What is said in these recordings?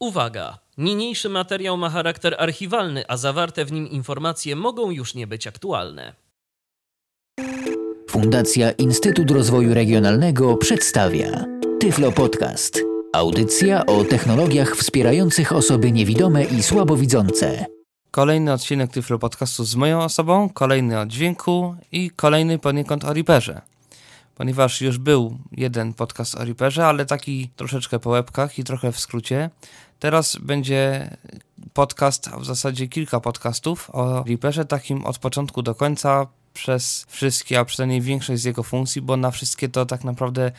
Uwaga! Niniejszy materiał ma charakter archiwalny, a zawarte w nim informacje mogą już nie być aktualne. Fundacja Instytut Rozwoju Regionalnego przedstawia Tyflo Podcast. Audycja o technologiach wspierających osoby niewidome i słabowidzące. Kolejny odcinek Tyflo Podcastu z moją osobą, kolejny o dźwięku i kolejny poniekąd o Reaperze. Ponieważ już był jeden podcast o Reaperze, ale taki troszeczkę po łebkach i trochę w skrócie. Teraz będzie podcast, a w zasadzie kilka podcastów o Reaperze, takim od początku do końca, przez wszystkie, a przynajmniej większość z jego funkcji, bo na wszystkie to tak naprawdę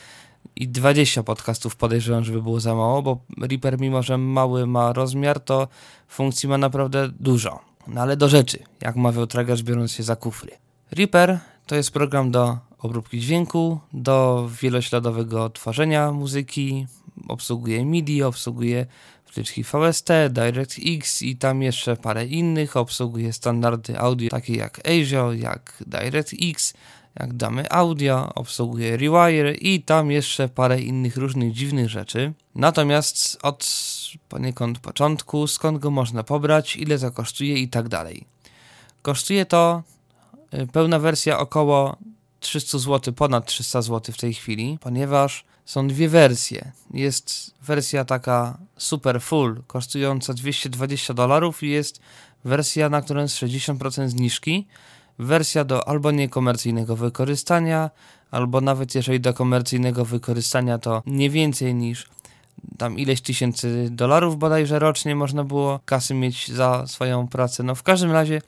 i 20 podcastów podejrzewam, żeby było za mało, bo Reaper mimo, że mały ma rozmiar, to funkcji ma naprawdę dużo. No ale do rzeczy, jak mawiał tragarz biorąc się za kufry. Reaper to jest program do obróbki dźwięku, do wielośladowego tworzenia muzyki, obsługuje MIDI, obsługuje wtyczki VST, DirectX i tam jeszcze parę innych, obsługuje standardy audio takie jak ASIO, jak DirectX, jak damy audio, obsługuje Rewire i tam jeszcze parę innych różnych dziwnych rzeczy. Natomiast od poniekąd początku, skąd go można pobrać, ile to kosztuje i tak dalej. Kosztuje to y, pełna wersja około 300 zł, ponad 300 zł w tej chwili, ponieważ są dwie wersje. Jest wersja taka super full, kosztująca 220 dolarów i jest wersja, na którą jest 60% zniżki. Wersja do albo niekomercyjnego wykorzystania, albo nawet jeżeli do komercyjnego wykorzystania to nie więcej niż tam ileś tysięcy dolarów bodajże rocznie można było kasy mieć za swoją pracę. No w każdym razie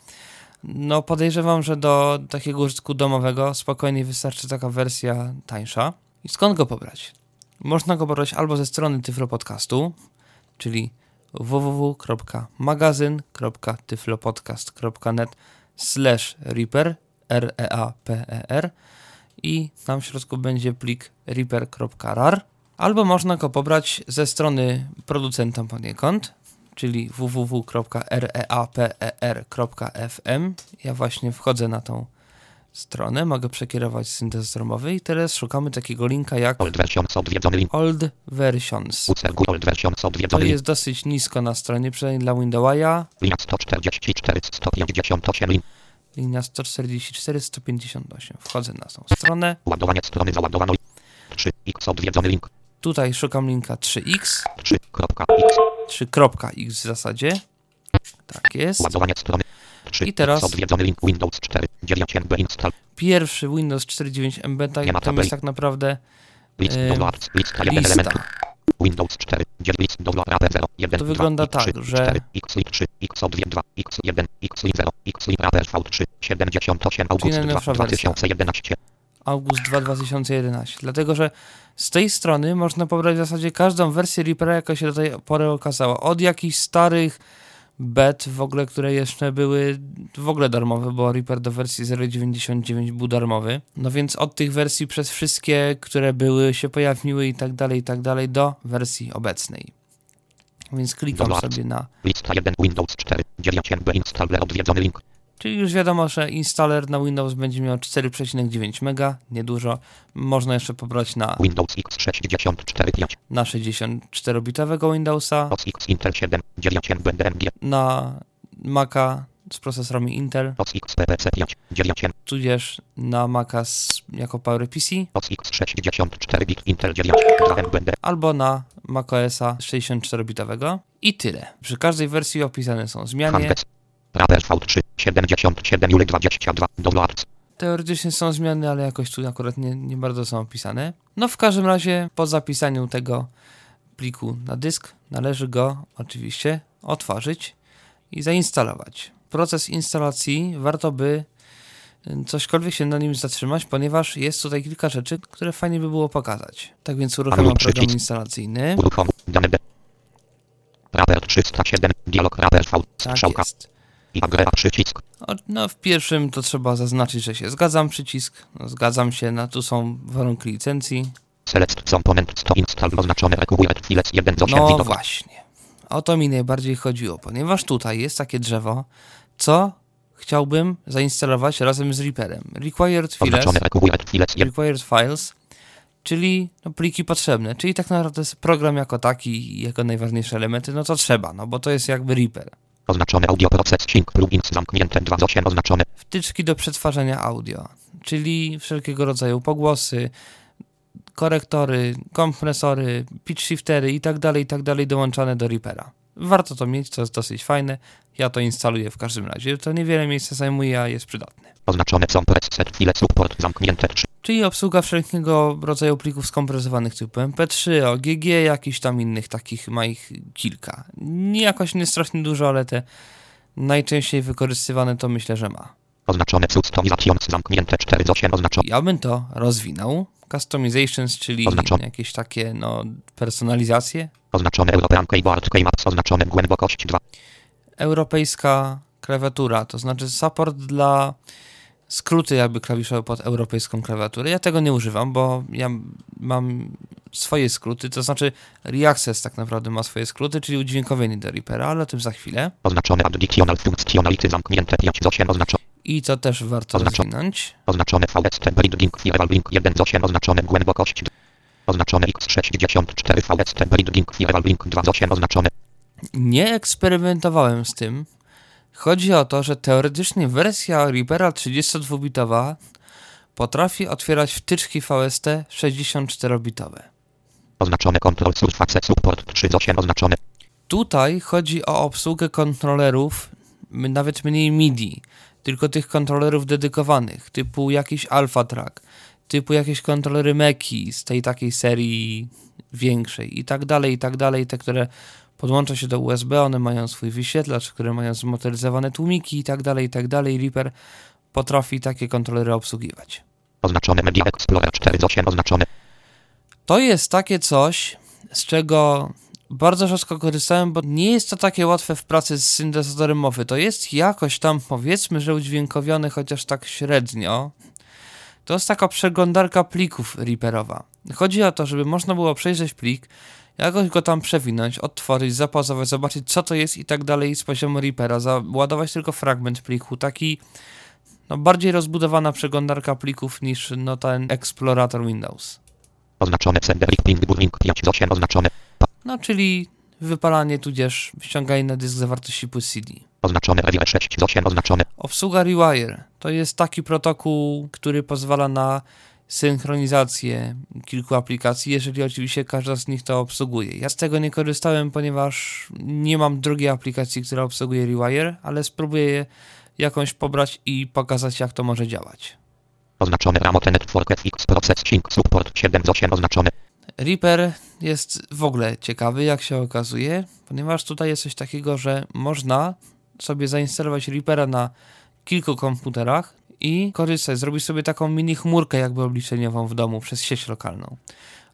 no podejrzewam, że do takiego użytku domowego spokojnie wystarczy taka wersja tańsza. I skąd go pobrać? Można go pobrać albo ze strony Tyflo Podcastu, czyli www.magazyn.tyflopodcast.net slash reaper r-e-a-p-e-r e i tam w środku będzie plik reaper.rar albo można go pobrać ze strony producenta poniekąd, czyli www.reaper.fm. Ja właśnie wchodzę na tą stronę, mogę przekierować syntez romowy i teraz szukamy takiego linka jak Old Versions odwiedzony link. Old Versions. Old Versions To odwiedzony link. jest dosyć nisko na stronie, przynajmniej dla Windowsa. Linia 144 158 link. Linia 144 158. Wchodzę na tą stronę. Ładowanie strony załadowano. 3x odwiedzony link. Tutaj szukam linka 3x, 3.x 3.x w zasadzie. Tak jest. ładowanie strony. 3 I teraz- link Windows 4 9 MB install. Pierwszy Windows 4.9 MB, tak, tam jest tak naprawdę List downloads. Lista 1 lista. Windows 4 9 list download raper 0 1 To 2, wygląda tak, 3, że- 4 x link 3 x od 2 x 1 x link 0 x link raper v3 78 august 2 najnowsza wersja. 2011 august 2 2011. Dlatego, że z tej strony można pobrać w zasadzie każdą wersję Reapera, jaka się do tej pory okazała. Od jakichś starych bet w ogóle, które jeszcze były w ogóle darmowe, bo Reaper do wersji 0.99 był darmowy. No więc od tych wersji przez wszystkie, które były, się pojawiły i tak dalej, i tak dalej, do wersji obecnej. Więc klikam sobie na Lista 1 Windows 4 9 MB installer odwiedzony link. Czyli już wiadomo, że installer na Windows będzie miał 4,9 MB, niedużo. Można jeszcze pobrać na, Windows X64 5 na 64-bitowego Windowsa, OS X Intel 7 9 MB DMG na Maca z procesorami Intel, OS X PPC 5 9 MB tudzież na Maca z, jako PowerPC, OS X64 bit Intel 9 2 MB D albo na macOSa 64-bitowego. I tyle. Przy każdej wersji opisane są zmiany. Raper V3 77 Juli 22 Downloads Teoretycznie są zmiany, ale jakoś tu akurat nie, nie bardzo są opisane. No w każdym razie po zapisaniu tego pliku na dysk należy go oczywiście otworzyć i zainstalować. Proces instalacji warto by y, cośkolwiek się na nim zatrzymać, ponieważ jest tutaj kilka rzeczy, które fajnie by było pokazać. Tak więc uruchamiam program instalacyjny. Uruchom dane D Raper 307 Dialog Tak jest. Przycisk No, w pierwszym to trzeba zaznaczyć, że się zgadzam przycisk. No, zgadzam się, no tu są warunki licencji. Select component to install oznaczone require files 1 z 8 No właśnie. O to mi najbardziej chodziło, ponieważ tutaj jest takie drzewo, co chciałbym zainstalować razem z Reaperem. Required Files, oznaczone require files 1 required files czyli no, pliki potrzebne, czyli tak naprawdę program jako taki jego najważniejsze elementy, no to trzeba, no bo to jest jakby Reaper. Oznaczone audio processing plugins zamknięte 2 z 8 oznaczone. Wtyczki do przetwarzania audio, czyli wszelkiego rodzaju pogłosy, korektory, kompresory, pitch shiftery i tak dalej, i tak dołączane do Reapera. Warto to mieć, to jest dosyć fajne. Ja to instaluję w każdym razie. To niewiele miejsca zajmuje, a jest przydatne. Oznaczone są preset file support zamknięte 3. Czyli obsługa wszelkiego rodzaju plików skompresowanych typu MP3, OGG, jakichś tam innych takich, ma ich kilka. Nie jakoś nie strasznie dużo, ale te najczęściej wykorzystywane to myślę, że ma. Oznaczone customizations zamknięte 4 z 8 oznaczone. Ja bym to rozwinął. Customizations, czyli Oznaczone. jakieś takie no, personalizacje. Oznaczone European Keyboard Keymaps oznaczone głębokość 2. Europejska klawiatura, to znaczy support dla skróty jakby klawiszowe pod europejską klawiaturę. Ja tego nie używam, bo ja mam swoje skróty, to znaczy Reaccess tak naprawdę ma swoje skróty, czyli udźwiękowienie do Reapera, ale o tym za chwilę. Oznaczone additional functionality zamknięte 5 z 8 oznaczone. I to też warto Oznaczone. rozwinąć. Oznaczone VST Bridging Firewall 1 z 8 oznaczone głębokość 2. Oznaczone X64 VST Bridging Firewall 2 z 8 oznaczone. Nie eksperymentowałem z tym. Chodzi o to, że teoretycznie wersja Reapera 32-bitowa potrafi otwierać wtyczki VST 64-bitowe. Oznaczone Control Surface Support 3 z 8 oznaczone. Tutaj chodzi o obsługę kontrolerów, m- nawet mniej MIDI, tylko tych kontrolerów dedykowanych, typu jakiś Alpha Track, typu jakieś kontrolery Meki z tej takiej serii większej i tak dalej, i tak dalej, te, które podłącza się do USB, one mają swój wyświetlacz, które mają zmotoryzowane tłumiki i tak dalej, i tak dalej. Reaper potrafi takie kontrolery obsługiwać. Oznaczone Media Explorer 4 z 8 oznaczone. To jest takie coś, z czego bardzo rzadko korzystałem, bo nie jest to takie łatwe w pracy z syntezatorem mowy. To jest jakoś tam, powiedzmy, że udźwiękowione, chociaż tak średnio. To jest taka przeglądarka plików Reaperowa. Chodzi o to, żeby można było przejrzeć plik, jakoś go tam przewinąć, odtworzyć, zapauzować, zobaczyć co to jest i tak dalej z poziomu Reapera, załadować tylko fragment pliku, taki no, bardziej rozbudowana przeglądarka plików niż no, ten Explorator Windows. Oznaczone Sender Ping Burning 5 z 8 oznaczone. No, czyli wypalanie tudzież ściąganie na dysk zawartości płyt CD. Oznaczone Revire 6 z 8 oznaczone. Obsługa Rewire to jest taki protokół, który pozwala na synchronizację kilku aplikacji, jeżeli oczywiście każda z nich to obsługuje. Ja z tego nie korzystałem, ponieważ nie mam drugiej aplikacji, która obsługuje Rewire, ale spróbuję je jakąś pobrać i pokazać, jak to może działać. Oznaczone Ramote Network FX Processing Support 7 z 8 oznaczone. Reaper jest w ogóle ciekawy, jak się okazuje, ponieważ tutaj jest coś takiego, że można sobie zainstalować Reapera na kilku komputerach i korzystać, zrobić sobie taką mini chmurkę jakby obliczeniową w domu przez sieć lokalną.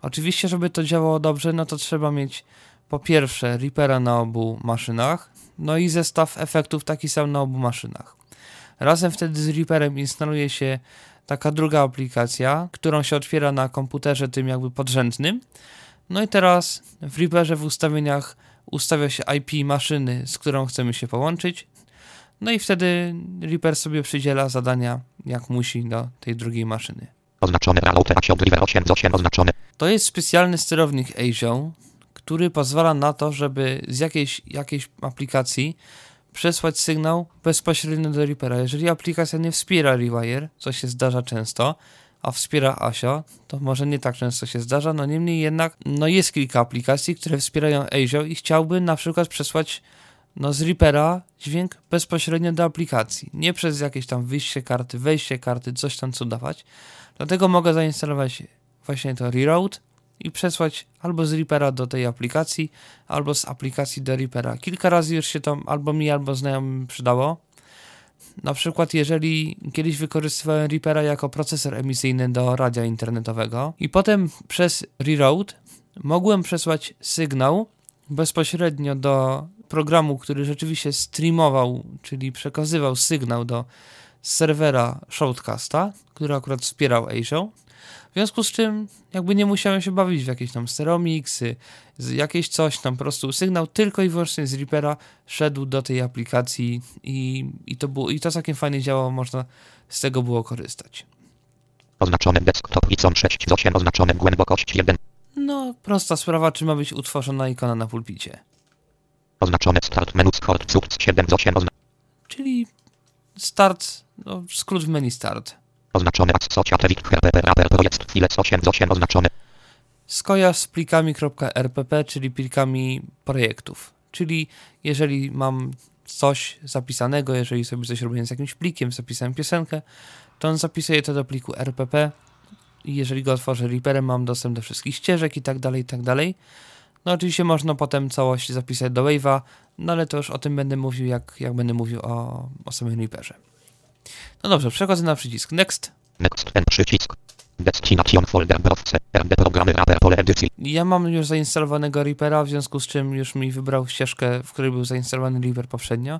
Oczywiście, żeby to działało dobrze, no to trzeba mieć po pierwsze Reapera na obu maszynach, no i zestaw efektów taki sam na obu maszynach. Razem wtedy z Reaperem instaluje się taka druga aplikacja, którą się otwiera na komputerze tym jakby podrzędnym. No i teraz w Reaperze w ustawieniach ustawia się IP maszyny, z którą chcemy się połączyć. No i wtedy Reaper sobie przydziela zadania jak musi do tej drugiej maszyny. Router Asio Driver 8 z 8 oznaczone. To jest specjalny sterownik ASIO, który pozwala na to, żeby z jakiejś, jakiejś aplikacji przesłać sygnał bezpośrednio do Reapera. Jeżeli aplikacja nie wspiera Rewire, co się zdarza często, a wspiera ASIO, to może nie tak często się zdarza, no niemniej jednak no jest kilka aplikacji, które wspierają ASIO i chciałby na przykład przesłać no z Reapera dźwięk bezpośrednio do aplikacji, nie przez jakieś tam wyjście karty, wejście karty, coś tam cudować. Dlatego mogę zainstalować właśnie to Reroute i przesłać albo z Reapera do tej aplikacji, albo z aplikacji do Reapera. Kilka razy już się to albo mi, albo znajomym przydało. Na przykład, jeżeli kiedyś wykorzystywałem Reapera jako procesor emisyjny do radia internetowego i potem przez Reroute mogłem przesłać sygnał bezpośrednio do programu, który rzeczywiście streamował, czyli przekazywał sygnał do serwera Shoutcasta, który akurat wspierał ASIO. W związku z czym jakby nie musiałem się bawić w jakieś tam steromixy, z jakieś coś tam, po prostu sygnał tylko i wyłącznie z Reapera szedł do tej aplikacji i, i, to, było, i to całkiem fajnie działało, można z tego było korzystać. Oznaczone desktop icon 6 z 8 oznaczone głębokość 1. No, prosta sprawa, czy ma być utworzona ikona na pulpicie. Oznaczone start menu cupt 7 z 8 ozna Czyli start, no, skrót w menu start. Oznaczone asociatewik herpeper rapper projekt file z 8 z 8 oznaczone. Skojarz z plikami.rpp, czyli plikami projektów. Czyli jeżeli mam coś zapisanego, jeżeli sobie coś robię z jakimś plikiem, zapisałem piosenkę, to on zapisuje to do pliku RPP i jeżeli go otworzę Reaperem, mam dostęp do wszystkich ścieżek i tak dalej, i tak dalej. No oczywiście można potem całość zapisać do Wave'a, no ale to już o tym będę mówił, jak, jak będę mówił o, o samym Reaperze. No dobrze, przechodzę na przycisk Next. Next ten przycisk. Destination folder browse RD programy rapper pole edycji. Ja mam już zainstalowanego Reapera, w związku z czym już mi wybrał ścieżkę, w której był zainstalowany Reaper poprzednio.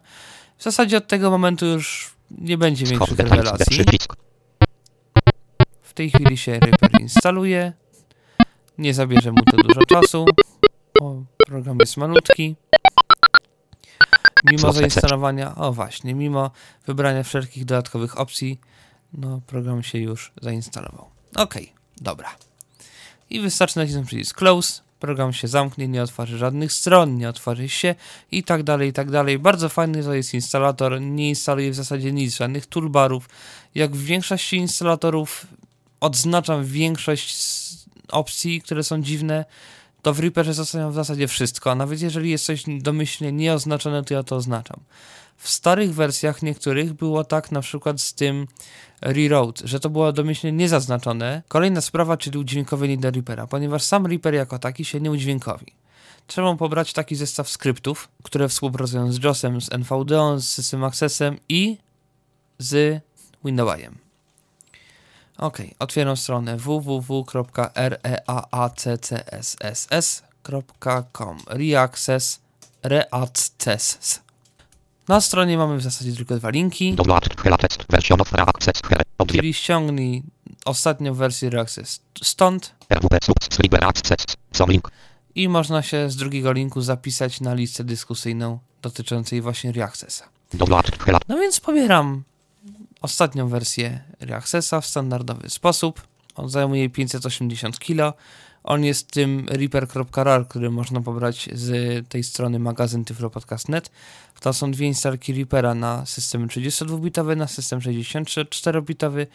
W zasadzie od tego momentu już nie będzie większych rewelacji. W tej chwili się Reaper instaluje. Nie zabierze mu to dużo czasu. O, program jest malutki. Mimo Co chce? zainstalowania, o właśnie, mimo wybrania wszelkich dodatkowych opcji, no program się już zainstalował. Ok, dobra. I wystarczy nacisnąć przycisk Close, program się zamknie, nie otworzy żadnych stron, nie otworzy się i tak dalej, i tak dalej. Bardzo fajny to jest instalator, nie instaluje w zasadzie nic, żadnych toolbarów. Jak w większości instalatorów odznaczam większość opcji, które są dziwne, to w Reaperze zostawiam w zasadzie wszystko, a nawet jeżeli jest coś domyślnie nieoznaczone, to ja to oznaczam. W starych wersjach niektórych było tak na przykład z tym Reroad, że to było domyślnie niezaznaczone. Kolejna sprawa, czyli udźwiękowienie do Reapera, ponieważ sam Reaper jako taki się nie udźwiękowi. Trzeba pobrać taki zestaw skryptów, które współpracują z JOSem, z NVDO, z System Accessem i z Windowsem. Ok, otwieram stronę www.reaccess.com Reaccess Reaccess. Na stronie mamy w zasadzie tylko dwa linki, czyli ściągnij ostatnią wersję Reaccess. Stąd i można się z drugiego linku zapisać na listę dyskusyjną dotyczącej właśnie Reaccessa. No więc pobieram ostatnią wersję Reaccessa w standardowy sposób. On zajmuje 580 kg. On jest tym reaper.rar, który można pobrać z tej strony magazyn tyflopodcast.net. To są dwie instalki Reapera na system 32-bitowy, na system 64-bitowy,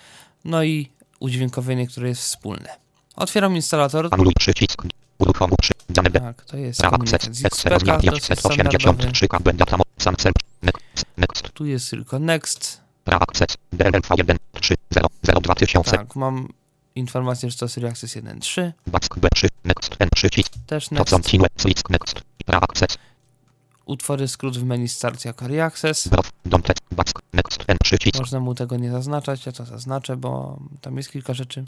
no i udźwiękowienie, które jest wspólne. Otwieram instalator. anuluj przycisk. Uruchom przy dane. Tak, to jest komunikat z XPK, to jest standardowy. 583 KB data mo- sam cel. Next. Next. Tu jest tylko Next. Reaccess. DLV1 3 0 0 2000. Tak, mam informację, że to jest Reaccess 1.3. Back B3. Next. N przycisk. Też Next. continue. Slick next. Reaccess. utwory skrót w menu start jako Reaccess. Back. Next. N przycisk. Można mu tego nie zaznaczać, ja to zaznaczę, bo tam jest kilka rzeczy.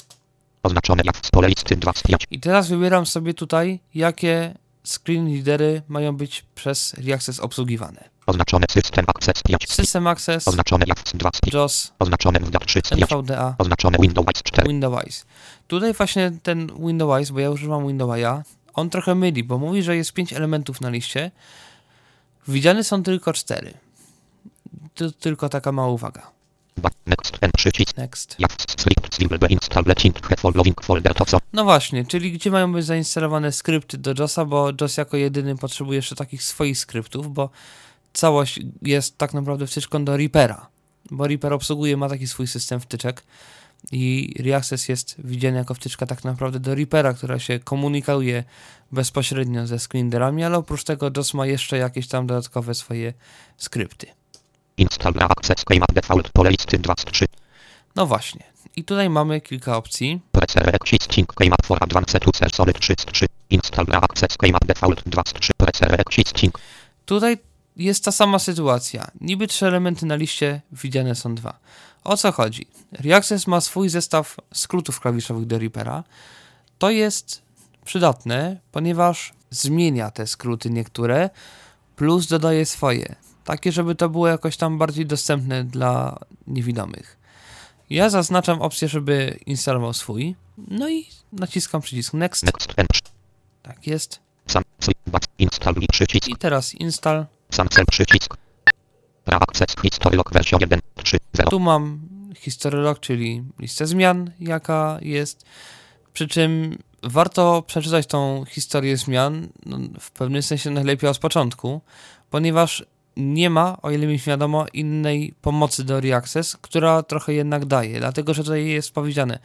Oznaczone jak z pole listy 2 z 5. I teraz wybieram sobie tutaj, jakie screen readery mają być przez Reaccess obsługiwane. Oznaczone system access 5 z System Access, Oznaczone jak z 2 z 5. JOS, Oznaczone MDA 3 z 5. NVDA, Oznaczone Windows 4. Windows. Tutaj właśnie ten Windows, bo ja używam Windowsa, on trochę myli, bo mówi, że jest 5 elementów na liście. Widziane są tylko 4. To tylko taka mała uwaga. Next. Przycisk. Next. No właśnie, czyli gdzie mają być zainstalowane skrypty do JOSa, bo JOS jako jedyny potrzebuje jeszcze takich swoich skryptów, bo całość jest tak naprawdę wtyczką do Reapera, bo Reaper obsługuje, ma taki swój system wtyczek i Reaccess jest widziany jako wtyczka tak naprawdę do Reapera, która się komunikuje bezpośrednio ze screenerami, ale oprócz tego JOS ma jeszcze jakieś tam dodatkowe swoje skrypty. Install Reaccess Keymat default pole listy 2 z 3. No właśnie, i tutaj mamy kilka opcji. Precer existing Keymat for advanced user solid 3 z 3. Install Reaccess Keymat default 2 z 3. Precer existing. Tutaj jest ta sama sytuacja. Niby trzy elementy na liście, widziane są dwa. O co chodzi? Reaccess ma swój zestaw skrótów klawiszowych do Reapera. To jest przydatne, ponieważ zmienia te skróty niektóre, plus dodaje swoje. Takie, żeby to było jakoś tam bardziej dostępne dla niewidomych. Ja zaznaczam opcję, żeby instalował swój. No i naciskam przycisk Next. Next Tak jest. Sam Slick Back Install i przycisk. I teraz install. Sam cel przycisk. Prawa Access History Log wersja 1, 3, 0. Tu mam historylog, czyli listę zmian, jaka jest. Przy czym warto przeczytać tą historię zmian no, w pewnym sensie najlepiej od początku, ponieważ nie ma, o ile mi wiadomo, innej pomocy do Reaccess, która trochę jednak daje, dlatego że tutaj jest powiedziane,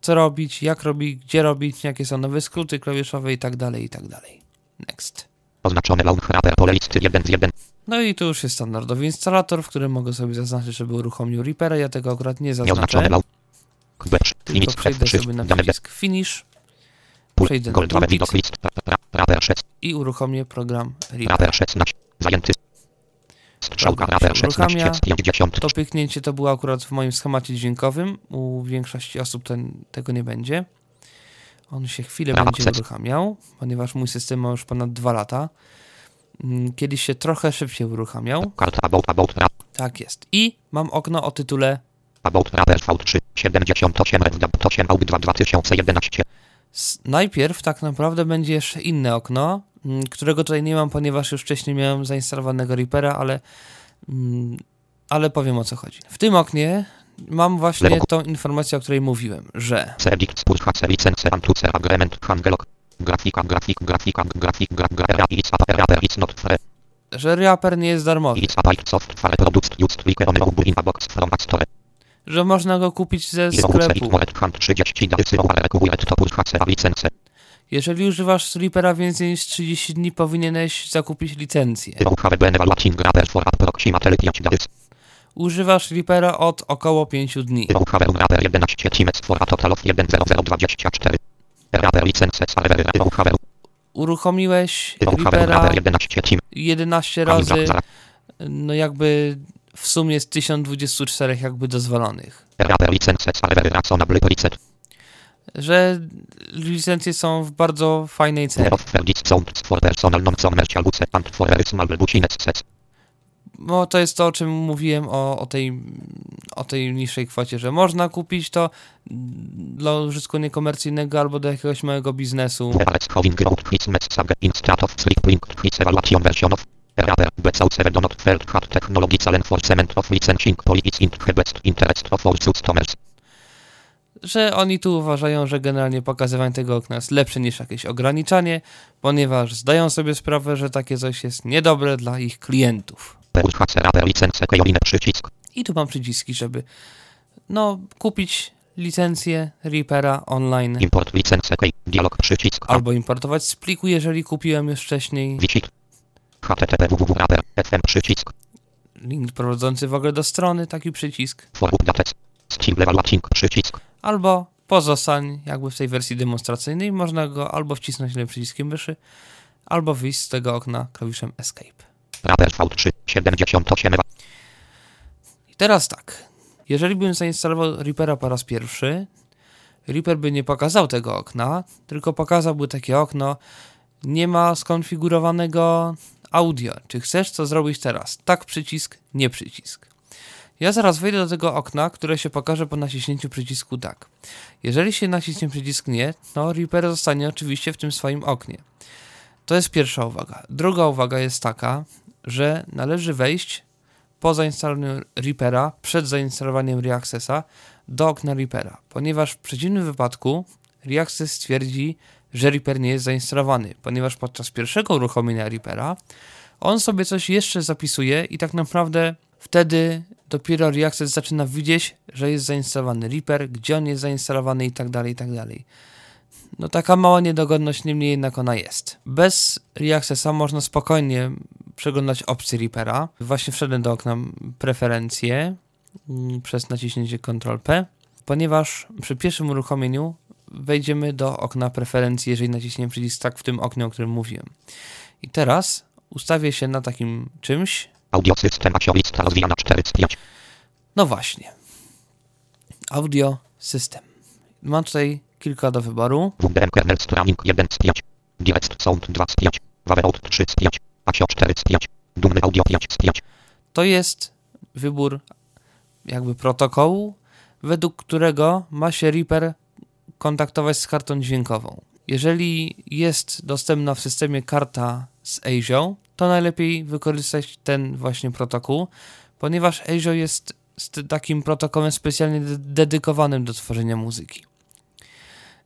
co robić, jak robić, gdzie robić, jakie są nowe skróty klawiszowe i tak dalej, i tak dalej. Next. Oznaczone launch wrapper pole listy 1 z 1. No i tu już jest standardowy instalator, w którym mogę sobie zaznaczyć, żeby uruchomił Reapera. Ja tego akurat nie zaznaczę, tylko przejdę F3. sobie na przycisk Finish przejdę na Gold toolkit. widok list. Wrapper 6. i uruchomię program Reaper. Wrapper 16. Zajęty. Strzałka wrapper 16 uruchamia. z 50. To pyknięcie to było akurat w moim schemacie dźwiękowym. U większości osób ten, tego nie będzie. On się chwilę będzie uruchamiał, ponieważ mój system ma już ponad 2 lata. Mm, Kiedyś się trochę szybciej uruchamiał. Tak jest. I mam okno o tytule About wrapper V3. 78 FDAP 8 AUG 2 2011. S- Najpierw tak naprawdę będzie jeszcze inne okno, mm, którego tutaj nie mam, ponieważ już wcześniej miałem zainstalowanego Reapera, ale, mm, ale powiem o co chodzi. W tym oknie mam właśnie tą informację, o której mówiłem, że. Grafika, grafik, grafika, grafik, it's a it's not free. że Reaper nie jest darmowy, It's a byte software product used like on a in a box from a store. że można go kupić ze sklepu. molet hand 30 dalcy over required to pur HC licence. Jeżeli używasz Reapera więcej niż 30 dni, powinieneś zakupić licencję. Używasz Reapera od około 5 dni. You have rapper 11 times for a total of 10024. Rapper licence server you have Uruchomiłeś Reapera rapper 11 team. 11 razy, no jakby w sumie z 1024 jakby dozwolonych. Że licencje są w bardzo fajnej cenie. Bo to jest to, o czym mówiłem o, o, tej, o tej niższej kwocie, że można kupić to dla użytku niekomercyjnego albo do jakiegoś małego biznesu. Że oni tu uważają, że generalnie pokazywanie tego okna jest lepsze niż jakieś ograniczanie, ponieważ zdają sobie sprawę, że takie coś jest niedobre dla ich klientów. I tu mam przyciski, żeby no, kupić licencję Reapera online Import. Dialog przycisk. Albo importować z pliku, jeżeli kupiłem już wcześniej. Visit. HTTP przycisk. Link prowadzący w ogóle do strony, taki przycisk. For updates. Steam evaluating przycisk. Albo pozostań jakby w tej wersji demonstracyjnej. Można go albo wcisnąć lewym przyciskiem myszy, albo wyjść z tego okna klawiszem Escape. Rapper V3. 78 I teraz tak. Jeżeli bym zainstalował Reapera po raz pierwszy, Reaper by nie pokazał tego okna, tylko pokazałby takie okno. Nie ma skonfigurowanego audio. Czy chcesz co zrobić teraz? Tak przycisk, nie przycisk. Ja zaraz wejdę do tego okna, które się pokaże po naciśnięciu przycisku tak. Jeżeli się naciśnie przycisk nie, to Reaper zostanie oczywiście w tym swoim oknie. To jest pierwsza uwaga. Druga uwaga jest taka, że należy wejść po zainstalowaniu Reapera, przed zainstalowaniem Reaccessa do okna Reapera, ponieważ w przeciwnym wypadku Reaccess stwierdzi, że Reaper nie jest zainstalowany, ponieważ podczas pierwszego uruchomienia Reapera on sobie coś jeszcze zapisuje i tak naprawdę wtedy dopiero Reaccess zaczyna widzieć, że jest zainstalowany Reaper, gdzie on jest zainstalowany i tak dalej, i tak dalej. No taka mała niedogodność, niemniej jednak ona jest. Bez Reaccessa można spokojnie przeglądać opcje Reapera. Właśnie wszedłem do okna preferencje mm, przez naciśnięcie Ctrl-P, ponieważ przy pierwszym uruchomieniu wejdziemy do okna preferencji, jeżeli naciśniemy przycisk tak w tym oknie, o którym mówiłem. I teraz ustawię się na takim czymś. Audio system lista rozwijana 4 z 5. No właśnie. Audio System. Mam tutaj kilka do wyboru. WDM kernel streaming 1 z 5. Direct sound 2 z 5. Waveout 3 z 5. ASIO 4 z 5. Dumny audio 5 z 5. To jest wybór jakby protokołu, według którego ma się Reaper kontaktować z kartą dźwiękową. Jeżeli jest dostępna w systemie karta z ASIO, to najlepiej wykorzystać ten właśnie protokół, ponieważ ASIO jest st- takim protokołem specjalnie de- dedykowanym do tworzenia muzyki.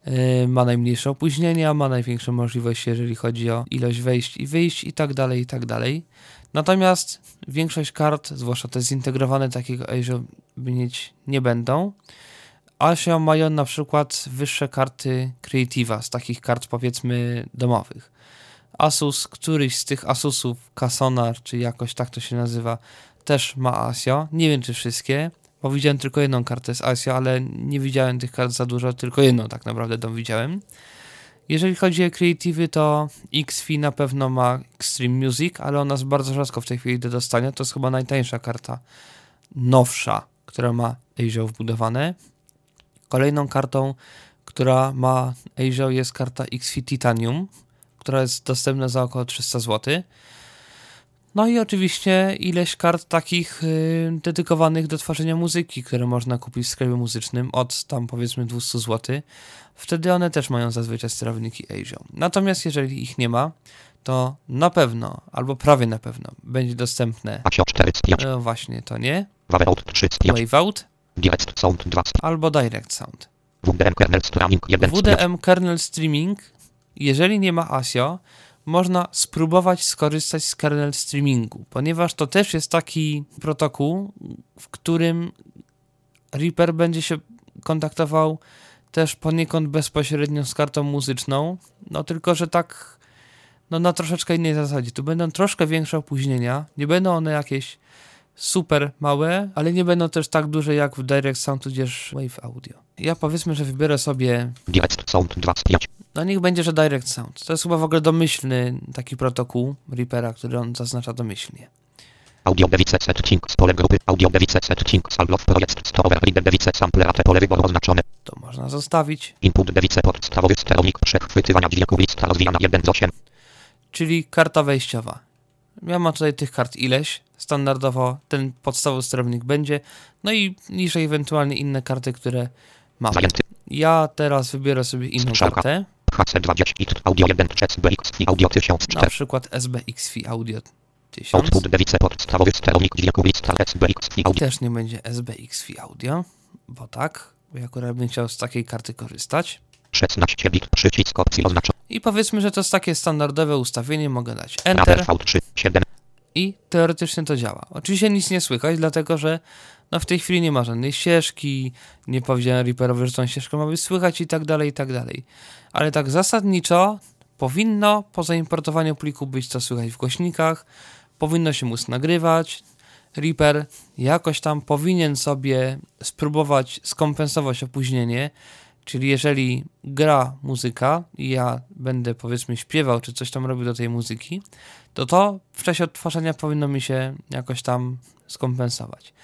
Yy, ma najmniejsze opóźnienia, ma największą możliwość, jeżeli chodzi o ilość wejść i wyjść i tak dalej, i tak dalej. Natomiast większość kart, zwłaszcza te zintegrowane takiego ASIO mieć nie będą. ASIO mają na przykład wyższe karty Creative'a z takich kart powiedzmy domowych. Asus, któryś z tych Asusów, Casonar, czy jakoś tak to się nazywa, też ma ASIO. Nie wiem czy wszystkie, bo widziałem tylko jedną kartę z ASIO, ale nie widziałem tych kart za dużo, tylko jedną tak naprawdę tą widziałem. Jeżeli chodzi o Creative'y, to XFi na pewno ma Extreme Music, ale ona jest bardzo rzadko w tej chwili do dostania. To jest chyba najtańsza karta, nowsza, która ma ASIO wbudowane. Kolejną kartą, która ma ASIO jest karta XFi Titanium, która jest dostępna za około 300 zł. No i oczywiście ileś kart takich y, dedykowanych do tworzenia muzyki, które można kupić w sklepie muzycznym od tam powiedzmy 200 zł. Wtedy one też mają zazwyczaj sterowniki ASIO. Natomiast jeżeli ich nie ma, to na pewno, albo prawie na pewno, będzie dostępne ASIO 4 z 5. e, właśnie to nie, Waveout 3 z 5. Waveout Direct Sound 2 z albo Direct Sound. WDM Kernel Streaming 1 z 5. WDM Kernel Streaming, jeżeli nie ma ASIO, można spróbować skorzystać z kernel streamingu, ponieważ to też jest taki protokół, w którym Reaper będzie się kontaktował też poniekąd bezpośrednio z kartą muzyczną, no tylko, że tak no na troszeczkę innej zasadzie. Tu będą troszkę większe opóźnienia, nie będą one jakieś super małe, ale nie będą też tak duże jak w Direct Sound tudzież Wave Audio. Ja powiedzmy, że wybiorę sobie Direct Sound 2 z 5. no niech będzie, że Direct Sound. To jest chyba w ogóle domyślny taki protokół Reapera, który on zaznacza domyślnie. Audio Device Setting z pole grupy. Audio Device Setting z Allow Project Store Reader Device Sampler te pole wyboru oznaczone. To można zostawić. Input Device podstawowy sterownik przechwytywania dźwięku lista rozwijana 1 z 8. Czyli karta wejściowa. Ja mam tutaj tych kart ileś. Standardowo ten podstawowy sterownik będzie. No i niżej ewentualnie inne karty, które mam. Zajęty. Ja teraz wybiorę sobie inną Strzałka. kartę. HC20 IT Audio 1 Chess BX i Audio 1004. Na przykład SBXFI Audio 1000. Output Device podstawowy sterownik dźwięku lista SBX i Audio. Też nie będzie SBXFI Audio, bo tak. Bo ja akurat bym chciał z takiej karty korzystać. 16 bit przycisk opcji oznaczony. I powiedzmy, że to jest takie standardowe ustawienie, mogę dać Enter Raver V3 7. i teoretycznie to działa. Oczywiście nic nie słychać, dlatego że no w tej chwili nie ma żadnej ścieżki, nie powiedziałem Reaperowi, że tą ścieżkę ma być słychać i tak dalej, i tak dalej. Ale tak zasadniczo powinno po zaimportowaniu pliku być to słychać w głośnikach, powinno się móc nagrywać. Reaper jakoś tam powinien sobie spróbować skompensować opóźnienie, Czyli jeżeli gra muzyka i ja będę powiedzmy śpiewał, czy coś tam robił do tej muzyki, to to w czasie odtwarzania powinno mi się jakoś tam skompensować.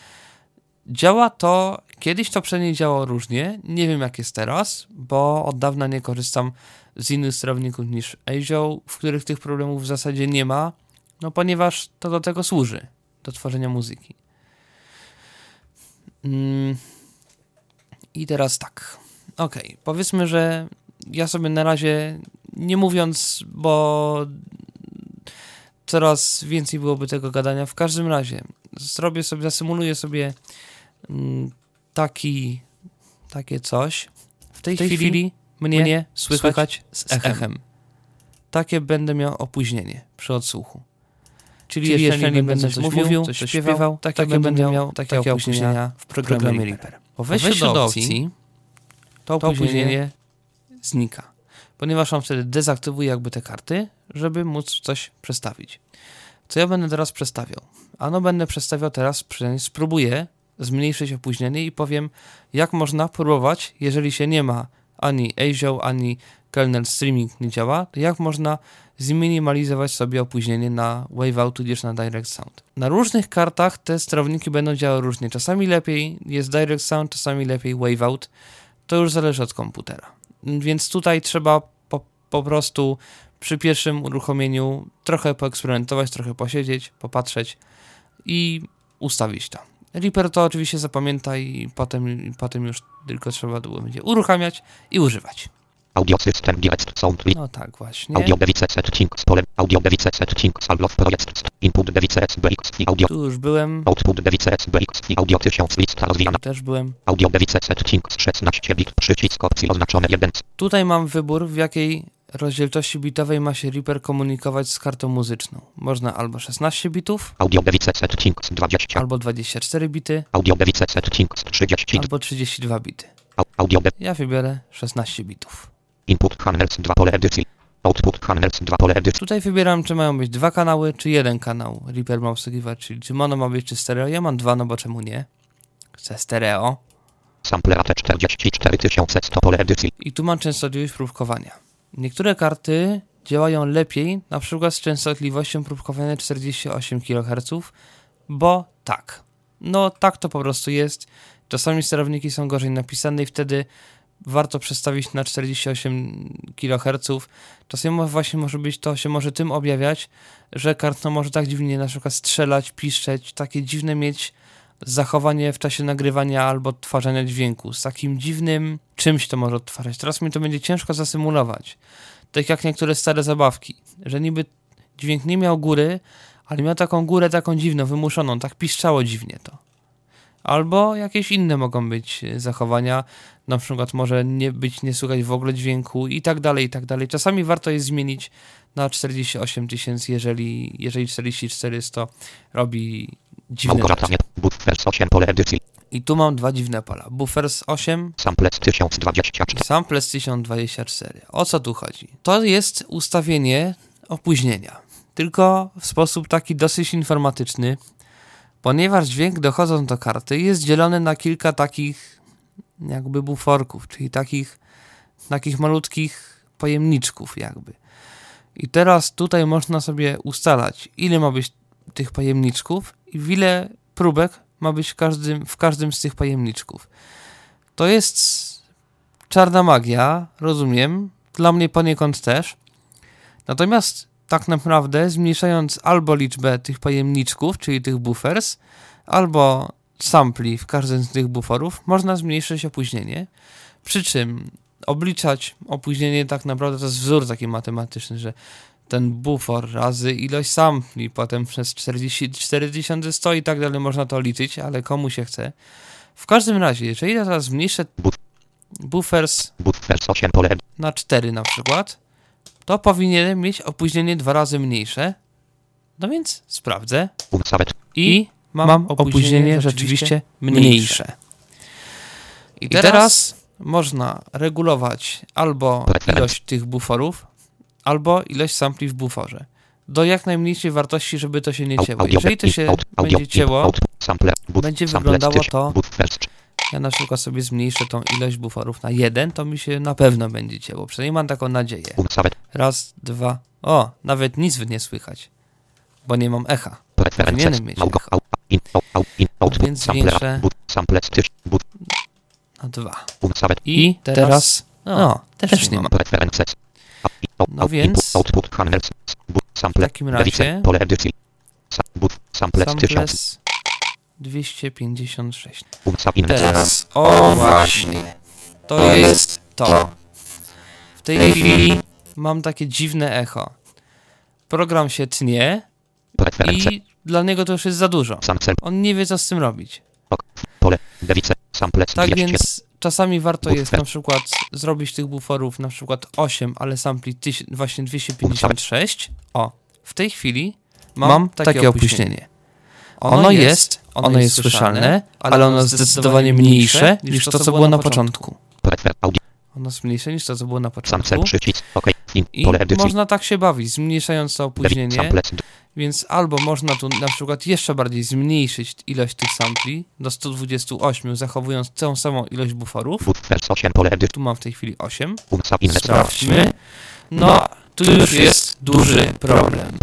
Działa to, kiedyś to przynajmniej działało różnie, nie wiem jak jest teraz, bo od dawna nie korzystam z innych sterowników niż ASIO, w których tych problemów w zasadzie nie ma, no ponieważ to do tego służy, do tworzenia muzyki. Mm. I teraz tak. Okej, powiedzmy, że ja sobie na razie, nie mówiąc, bo coraz więcej byłoby tego gadania, w każdym razie zrobię sobie, zasymuluję sobie taki, takie coś. W tej, tej chwili, chwili mnie, mnie słychać, słychać z echem. echem. Takie będę miał opóźnienie przy odsłuchu. Czyli, Czyli jeżeli, jeżeli będę coś mówił, coś śpiewał, śpiewał, takie, takie będę miał takie takie opóźnienia w programie programie Reaper. Po wejściu do opcji to opóźnienie znika, ponieważ on wtedy dezaktywuje jakby te karty, żeby móc coś przestawić. Co ja będę teraz przestawiał? Ano będę przestawiał teraz, przynajmniej spróbuję zmniejszyć opóźnienie i powiem, jak można próbować, jeżeli się nie ma ani ASIO, ani kernel streaming nie działa, jak można zminimalizować sobie opóźnienie na Waveout tudzież na Direct Sound. Na różnych kartach te sterowniki będą działały różnie. Czasami lepiej jest Direct Sound, czasami lepiej Waveout. To już zależy od komputera. Więc tutaj trzeba po, po prostu przy pierwszym uruchomieniu trochę poeksperymentować, trochę posiedzieć, popatrzeć i ustawić to. Reaper to oczywiście zapamięta i potem, i potem już tylko trzeba długo będzie uruchamiać i używać. Audio system direct sound. No tak właśnie. Audio device settings pole. Audio device settings allow project. Input device SBX i audio. Tu już byłem, Output device SBX i audio 1000 lista rozwijana. też byłem. Audio device settings 16 bit. Przycisk opcji oznaczone 1. Tutaj mam wybór, w jakiej rozdzielczości bitowej ma się Reaper komunikować z kartą muzyczną. Można albo 16 bitów, Audio device settings 20. albo 24 bity, Audio device settings 30. albo 32 bity. Ja wybiorę 16 bitów. input channels 2 pole edycji. Output channels 2 pole edycji. Tutaj wybieram, czy mają być dwa kanały, czy jeden kanał Reaper ma obsługiwać, czyli czy mono ma być, czy stereo. Ja mam dwa, no bo czemu nie? Chcę stereo. Sample AT 44100 pole edycji. I tu mam częstotliwość próbkowania. Niektóre karty działają lepiej, na przykład z częstotliwością próbkowania 48 kHz, bo tak. No tak to po prostu jest. Czasami sterowniki są gorzej napisane i wtedy warto przestawić na 48 kHz. Czasami mo- właśnie może być to się może tym objawiać, że karta może tak dziwnie na przykład strzelać, piszczeć, takie dziwne mieć zachowanie w czasie nagrywania albo odtwarzania dźwięku. Z takim dziwnym czymś to może odtwarzać. Teraz mi to będzie ciężko zasymulować. Tak jak niektóre stare zabawki, że niby dźwięk nie miał góry, ale miał taką górę taką dziwną, wymuszoną, tak piszczało dziwnie to. Albo jakieś inne mogą być e, zachowania, na przykład może nie być, nie słuchać w ogóle dźwięku i tak dalej, i tak dalej. Czasami warto jest zmienić na 48 tysięcy, jeżeli, jeżeli 4400 robi dziwne rzeczy. Małgorzata nie. Buffers 8 pole edycji. I tu mam dwa dziwne pola. Buffers 8 Samples 1024. i Samples 1024. O co tu chodzi? To jest ustawienie opóźnienia. Tylko w sposób taki dosyć informatyczny, ponieważ dźwięk dochodząc do karty jest dzielony na kilka takich jakby buforków, czyli takich, takich malutkich pojemniczków jakby. I teraz tutaj można sobie ustalać, ile ma być tych pojemniczków i w ile próbek ma być w każdym, w każdym z tych pojemniczków. To jest czarna magia, rozumiem. Dla mnie poniekąd też. Natomiast tak naprawdę zmniejszając albo liczbę tych pojemniczków, czyli tych buffers, albo sampli w każdym z tych buforów, można zmniejszyć opóźnienie. Przy czym obliczać opóźnienie tak naprawdę to jest wzór taki matematyczny, że ten bufor razy ilość sampli, potem przez 44 100 i tak dalej można to liczyć, ale komu się chce. W każdym razie, jeżeli ja teraz zmniejszę Buf- buffers Buffers 8 pole edycji. na 4 na przykład, to powinienem mieć opóźnienie dwa razy mniejsze. No więc sprawdzę i mam, opóźnienie rzeczywiście mniejsze. I teraz można regulować albo ilość tych buforów, albo ilość sampli w buforze. Do jak najmniejszej wartości, żeby to się nie cięło. Jeżeli to się będzie cięło, będzie wyglądało 1000, to- ja na przykład sobie zmniejszę tą ilość buforów na jeden, to mi się na pewno będzie cięło. Przynajmniej mam taką nadzieję. Raz, dwa. O, nawet nic nie słychać, bo nie mam echa. Powinienem mieć echo. Więc zwiększę- buff, Samples 1000. Buff. Na dwa. I teraz, o, też nie mam. No więc-. W takim razie- Pole edycji. Samples 1000. Samples 256. Unsa in. Teraz, o właśnie, to jest to. W tej chwili mam takie dziwne echo. Program się tnie i dla niego to już jest za dużo. On nie wie, co z tym robić. Tak 200. więc czasami warto jest na przykład zrobić tych buforów na przykład 8, ale sampli tyś- właśnie 256. O, w tej chwili mam, takie, opóźnienie. Ono jest, ono jest słyszalne, ale ono jest zdecydowanie mniejsze niż to, co było na początku. Ono jest mniejsze niż to, co było na początku. Przycisk. OK. In. I można tak się bawić, zmniejszając to opóźnienie, więc albo można tu na przykład jeszcze bardziej zmniejszyć ilość tych sampli do 128, zachowując tę samą ilość buforów. Buffers 8. Pole edycji. Tu mam w tej chwili 8. Unsa in. Sprawdźmy. No, tu już jest duży problem.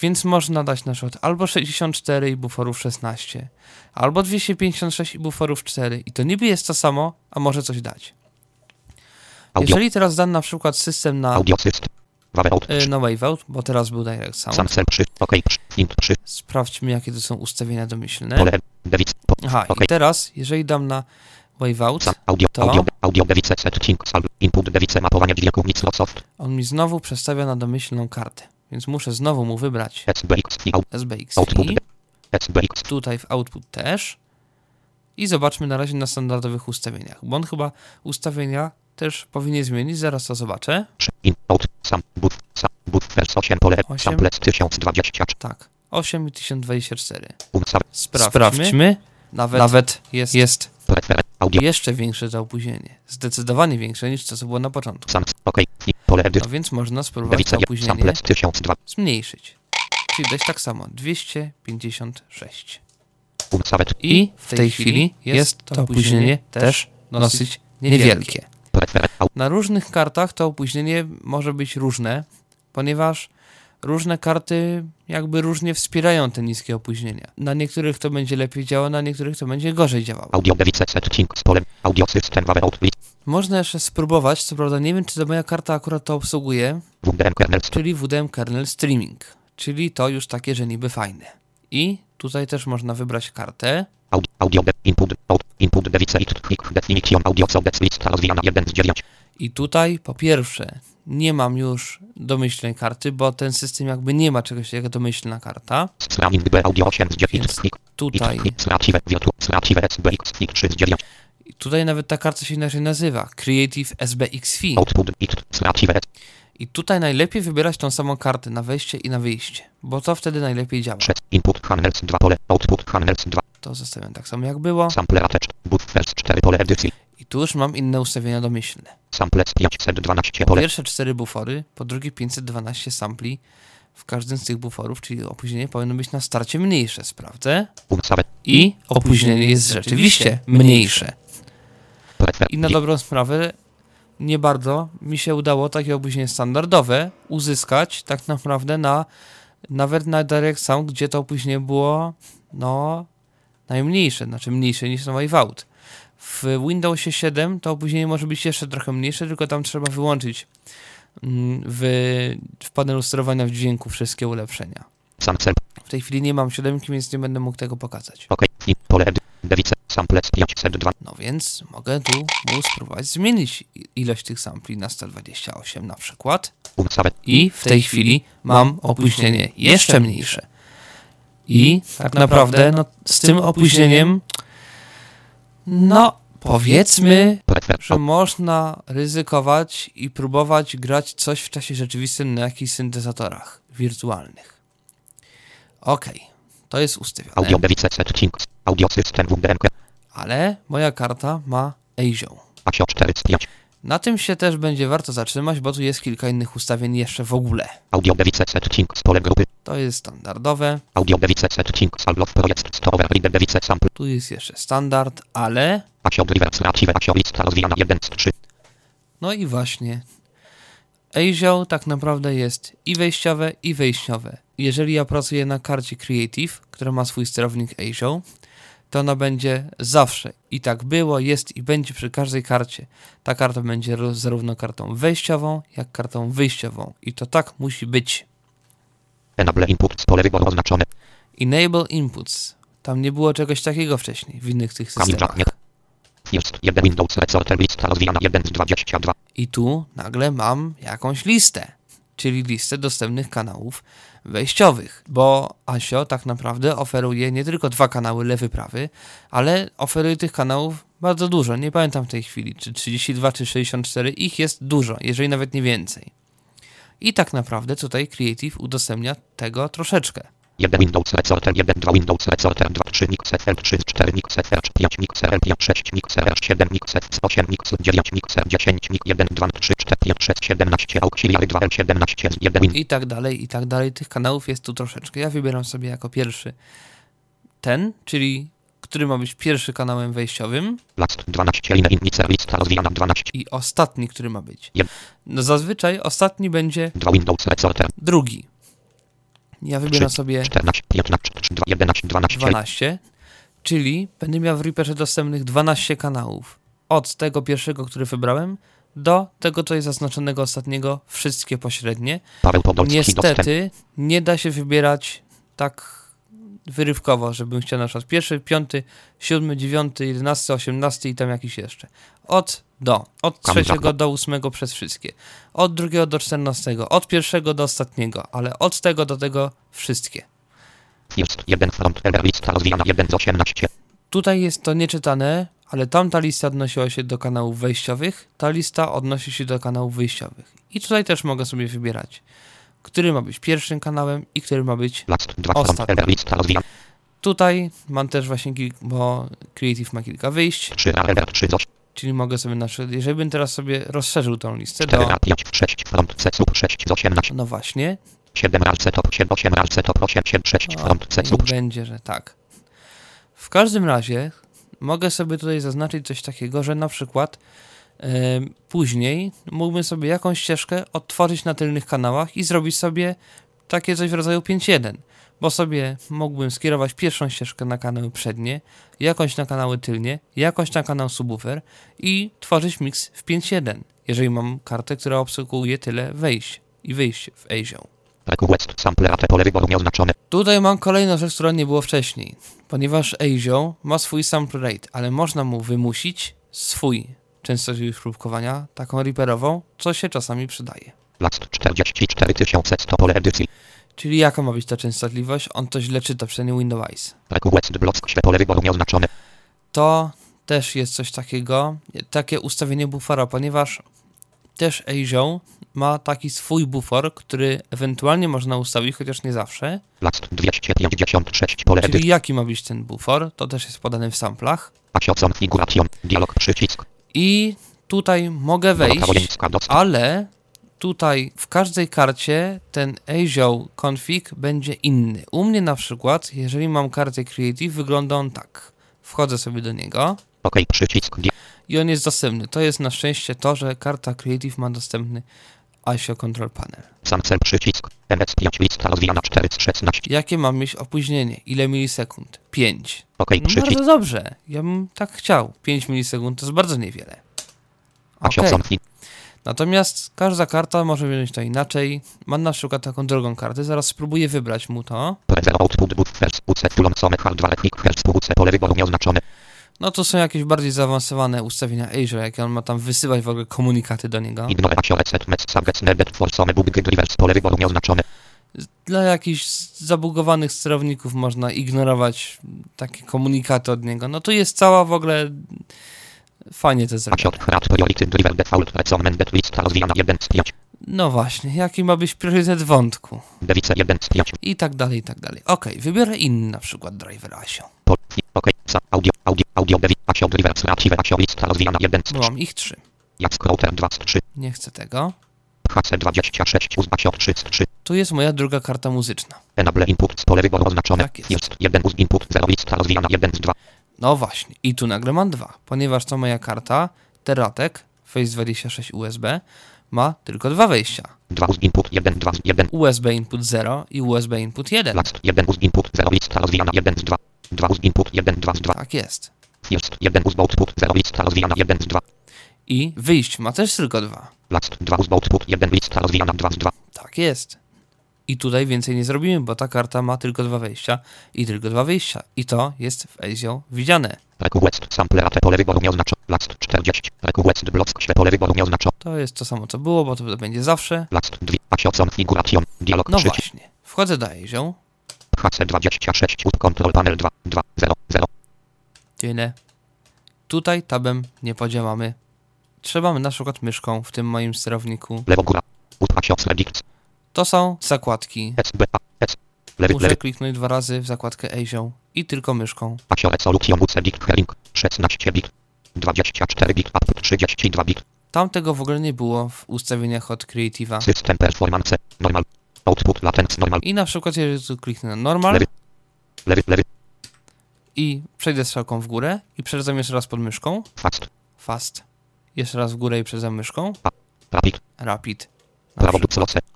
Więc można dać na przykład albo 64 i buforów 16, albo 256 i buforów 4. I to niby jest to samo, a może coś dać. Audio. Jeżeli teraz dam na przykład system na, Audio system. Waveout. y, Waveout, bo teraz był Direct Sound, Sample 3. OK. Int 3. sprawdźmy jakie to są ustawienia domyślne. Pole. Device. Po- Aha, OK. i teraz, jeżeli dam na Waveout, Sam audio, to- audio, audio device setting, salv, input device mapowania dźwięku, nic soft, on mi znowu przestawia na domyślną kartę. Więc muszę znowu mu wybrać SBX SBX output, SBX, tutaj w output też. I zobaczmy na razie na standardowych ustawieniach, bo on chyba ustawienia też powinien zmienić, zaraz to zobaczę. 3, in, out, sam, buff, sam, buff, vers 8, pole, Osiem. samples 1024, Tak, 8 i 1024. umsaw, Sprawdźmy. Nawet, Nawet jest, jest jeszcze większe to opóźnienie. Zdecydowanie większe niż to, co było na początku. No więc można spróbować to opóźnienie samples 1002, zmniejszyć. Czyli dać tak samo, 256. umsawet, I w tej chwili jest to opóźnienie też dosyć niewielkie. Na różnych kartach to opóźnienie może być różne, ponieważ różne karty jakby różnie wspierają te niskie opóźnienia. Na niektórych to będzie lepiej działało, na niektórych to będzie gorzej działało. Można jeszcze spróbować, co prawda nie wiem, czy ta moja karta akurat to obsługuje, czyli WDM Kernel Streaming, czyli to już takie, że niby fajne. I tutaj też można wybrać kartę, audio, input, input definition, audio, sobec, lista rozwijana 1 z 9, I tutaj po pierwsze nie mam już domyślnej karty, bo ten system jakby nie ma czegoś jak domyślna karta. Slamming B audio 8 z 9 Więc click, tutaj, click, slachive, virtu, slachive, SBX, click 3 z 9, i tutaj nawet ta karta się inaczej nazywa. Creative it, slachive, I tutaj najlepiej wybierać tą samą kartę na wejście i na wyjście, bo to wtedy najlepiej działa. 3, input, channels 2 pole, output, channels 2, To zostawiam tak samo jak było. sampler attached, buff, vers 4 pole edycji, I tu już mam inne ustawienia domyślne. samples 512 Po pole, pierwsze 4 bufory, po drugie 512 sampli w każdym z tych buforów, czyli opóźnienie powinno być na starcie mniejsze, sprawdzę. I opóźnienie jest rzeczywiście mniejsze. I na dobrą sprawę nie bardzo mi się udało takie opóźnienie standardowe uzyskać tak naprawdę na nawet na Direct Sound, gdzie to opóźnienie było no najmniejsze, znaczy mniejsze niż na Waveout. W Windowsie 7 to opóźnienie może być jeszcze trochę mniejsze, tylko tam trzeba wyłączyć mm, w, w panelu sterowania w dźwięku wszystkie ulepszenia. W tej chwili nie mam 7, więc nie będę mógł tego pokazać. ok, samples 502, No więc mogę tu mu spróbować zmienić ilość tych sampli na 128 na przykład. I w tej chwili mam opóźnienie jeszcze mniejsze. I tak naprawdę no, z tym opóźnieniem, no powiedzmy, że można ryzykować i próbować grać coś w czasie rzeczywistym na jakichś syntezatorach wirtualnych. Okej, to jest ustawione, audio settings, audio system, ale moja karta ma ASIO. ASIO 4 z 5, Na tym się też będzie warto zatrzymać, bo tu jest kilka innych ustawień jeszcze w ogóle. audio pole grupy, To jest standardowe, audio salve project, store, sample, tu jest jeszcze standard, ale ASIO driver, slachive, ASIO lista rozwijana 1 z 3, no i właśnie ASIO tak naprawdę jest i wejściowe i wejściowe. Jeżeli ja pracuję na karcie Creative, która ma swój sterownik ASIO, to ona będzie zawsze i tak było, jest i będzie przy każdej karcie. Ta karta będzie zarówno kartą wejściową, jak kartą wyjściową i to tak musi być. enable input, pole wyboru oznaczone, Enable inputs. Tam nie było czegoś takiego wcześniej w innych tych systemach. First, 1 Windows Resorter, lista rozwijana 1 z 22, I tu nagle mam jakąś listę, czyli listę dostępnych kanałów wejściowych, bo ASIO tak naprawdę oferuje nie tylko dwa kanały lewy, prawy, ale oferuje tych kanałów bardzo dużo. Nie pamiętam w tej chwili, czy 32, czy 64. Ich jest dużo, jeżeli nawet nie więcej. I tak naprawdę tutaj Creative udostępnia tego troszeczkę. 1 Windows Resorter, 1 2 Windows Resorter, 2 3 MixFL, 3 4 MixFR, 5 MixRL, 5 6 MixR, 7 MixF, 8 Mix 9 Mixer, 10 Mix 1 2 3 4 5 6 17 Auxiliary 2 L 17 z 1 Windows i tak dalej, i tak dalej. Tych kanałów jest tu troszeczkę. Ja wybieram sobie jako pierwszy ten, czyli który ma być pierwszy kanałem wejściowym Last 12 Line Innicer, lista rozwijana 12, i ostatni, który ma być. No zazwyczaj ostatni będzie 2 Windows Resorter, drugi. Ja wybieram sobie 14 15 3 2 11 12 12, czyli będę miał w Reaperze dostępnych 12 kanałów. Od tego pierwszego, który wybrałem, do tego, co jest zaznaczonego ostatniego, wszystkie pośrednie. Niestety nie da się wybierać tak wyrywkowo, żebym chciał na przykład pierwszy, piąty, siódmy, dziewiąty, jedenasty, osiemnasty i tam jakiś jeszcze. Od do. Od trzeciego do ósmego przez wszystkie. Od drugiego do czternastego. Od pierwszego do ostatniego. Ale od tego do tego wszystkie. First 1 front lista rozwijana 1 z 18. Tutaj jest to nieczytane, ale tamta lista odnosiła się do kanałów wejściowych, ta lista odnosi się do kanałów wyjściowych. I tutaj też mogę sobie wybierać, który ma być pierwszym kanałem i który ma być Last 2 front Ostatni. error lista rozwijana Tutaj mam też właśnie, bo Creative ma kilka wyjść, 3 error 3 z 8. czyli mogę sobie na przykład, jeżeli bym teraz sobie rozszerzył tą listę 4 do, a 5 6 front C sub 6 z 18. no właśnie, 7 ral C top 7 8 ral C top 8 7 6 o, front C sub będzie, że tak. W każdym razie mogę sobie tutaj zaznaczyć coś takiego, że na przykład em, później mógłbym sobie jakąś ścieżkę odtworzyć na tylnych kanałach i zrobić sobie takie coś w rodzaju 5.1, bo sobie mógłbym skierować pierwszą ścieżkę na kanały przednie, jakąś na kanały tylnie, jakąś na kanał subwoofer i tworzyć miks w 5.1, jeżeli mam kartę, która obsługuje tyle wejść i wyjść w ASIO. Reku West sample a te pole wyboru nieoznaczone. Tutaj mam kolejną rzecz, która nie było wcześniej. Ponieważ ASIO ma swój sample rate, ale można mu wymusić swój częstotliwość próbkowania, taką reaperową, co się czasami przydaje. Last 44 100 pole edycji. Czyli jaka ma być ta częstotliwość? On to źle czyta, przynajmniej Windows. Nieoznaczone. To też jest coś takiego, takie ustawienie bufora, ponieważ też ASIO ma taki swój bufor, który ewentualnie można ustawić, chociaż nie zawsze. Last 256 pole Czyli jaki ma być ten bufor, to też jest podane w samplach. Dialog przycisk. I tutaj mogę wejść, ale tutaj w każdej karcie ten ASIO config będzie inny. U mnie na przykład, jeżeli mam kartę Creative, wygląda on tak. Wchodzę sobie do niego OK przycisk. I on jest dostępny. To jest na szczęście to, że karta Creative ma dostępny ASIO Control Panel. Sam cel przycisk. MS5 lista rozwijana 4 z 16. Jakie mam mieć opóźnienie? Ile milisekund? 5. OK No przycisk. bardzo dobrze. Ja bym tak chciał. 5 milisekund to jest bardzo niewiele. Config. Natomiast każda karta może wziąć to inaczej. Mam na przykład taką drugą kartę, zaraz spróbuję wybrać mu to. Prezer output buffers. UC fulon some hard 2 hertz. UC pole wyboru nieoznaczone. No to są jakieś bardziej zaawansowane ustawienia Azure, jakie on ma tam wysyłać w ogóle komunikaty do niego. Dla jakichś zabugowanych sterowników można ignorować takie komunikaty od niego. No to jest cała w ogóle... Fajnie to Pasio zrobione. hrat priority driver default recommended lista rozwijana 1 z 5. No właśnie, jaki ma być priorytet wątku? Dewice 1 z 5. I tak dalej, i tak dalej. Okej, wybiorę inny na przykład driver ASIO. OK. Audio. Audio. Audio. Devi. Pasio drivers. Active. Pasio lista rozwijana 1 z Bo 3. mam ich trzy. Jak router 2 z 3. Nie chcę tego. HC26 uz Pasio 3 z 3. Tu jest moja druga karta muzyczna. Enable input z pole wyboru oznaczone. Tak jest. First 1 uz input 0 lista rozwijana 1 z 2. No właśnie, i tu nagle mam dwa, ponieważ to moja karta, Teratek Face26 USB, ma tylko dwa wejścia. 2 uz input 1 2 z 1. USB input 0 i USB input 1. Last 1 uz input 0 lista rozwijana 1 z 2. 2 uz input 1 2 z 2. Tak jest. First 1 uz output 0 lista rozwijana 1 z 2. I wyjść ma też tylko dwa. Last 2 uz output 1 lista rozwijana 2 z 2. Tak jest. I tutaj więcej nie zrobimy, bo ta karta ma tylko dwa wejścia i tylko dwa wyjścia. I to jest w ASIO widziane. Reku West sample AT pole wyboru nieoznaczone. Last 40. Reku West block śle pole wyboru nieoznaczone. To jest to samo co było, bo to będzie zawsze. Last 2 Pasio configuration. Dialog No właśnie. Wchodzę do ASIO. HC26 uz control panel 2 2 0 0. Tyle. Tutaj tabem nie podziałamy. Trzeba na przykład myszką w tym moim sterowniku. Lewo góra. Select. To są zakładki. Muszę kliknąć dwa razy w zakładkę ASIO i tylko myszką. Pasio resolution UC bit herring. 16 bit. 24 bit up 32 bit. Tam tego w ogóle nie było w ustawieniach od Creative'a. System performance. Normal. Output latence normal. I na przykład jeżeli tu kliknę na normal Lewy. Lewy lewy. i przejdę strzałką w górę i przerzedzam jeszcze raz pod myszką. Fast. Fast. Jeszcze raz w górę i przerzedzam myszką. Rapid. Rapid. Na Prawo loce.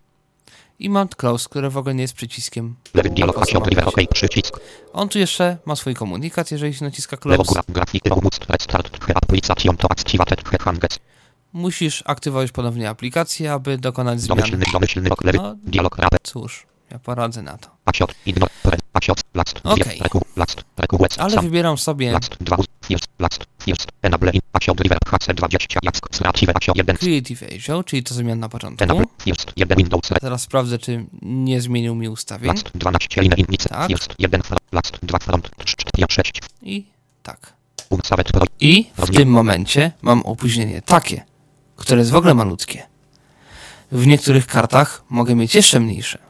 I mam close, które w ogóle nie jest przyciskiem. Lewy dialog. OK przycisk. On tu jeszcze ma swój komunikat, jeżeli się naciska close. Musisz aktywować ponownie aplikację, aby dokonać zmian. Domyślny domyślny ok lewy. No, cóż, ja poradzę na to. Okej. West. Ale wybieram sobie Last. 2. First. Last. First. Enable in. Asio driver. HC20. Jack. Creative. Asio 1. Creative Azure, czyli to miałem na początku. Enable. First. 1 Windows. Teraz sprawdzę, czy nie zmienił mi ustawień. Last. 12. Inne innice. Tak. First. 1. Front. Last. 2 front. 4. 6. I tak. I w tym momencie mam opóźnienie takie, które jest w ogóle malutkie. W niektórych kartach mogę mieć jeszcze mniejsze.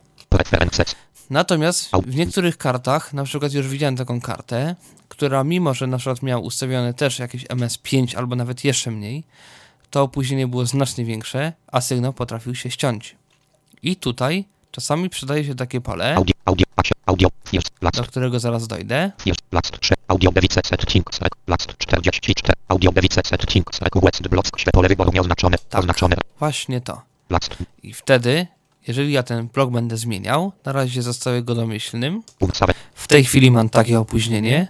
Natomiast w niektórych kartach, na przykład już widziałem taką kartę, która mimo, że na przykład miała ustawione też jakieś MS5 albo nawet jeszcze mniej, to opóźnienie było znacznie większe, a sygnał potrafił się ściąć. I tutaj czasami przydaje się takie pole, do którego zaraz dojdę. First. Last. 3. Audio. Device. Last. 44. Audio. Device. West. Block. Pole wyboru nieoznaczone. Tak. Oznaczone. Właśnie to. I wtedy, jeżeli ja ten blok będę zmieniał, na razie zostawię go domyślnym. W tej chwili mam takie opóźnienie,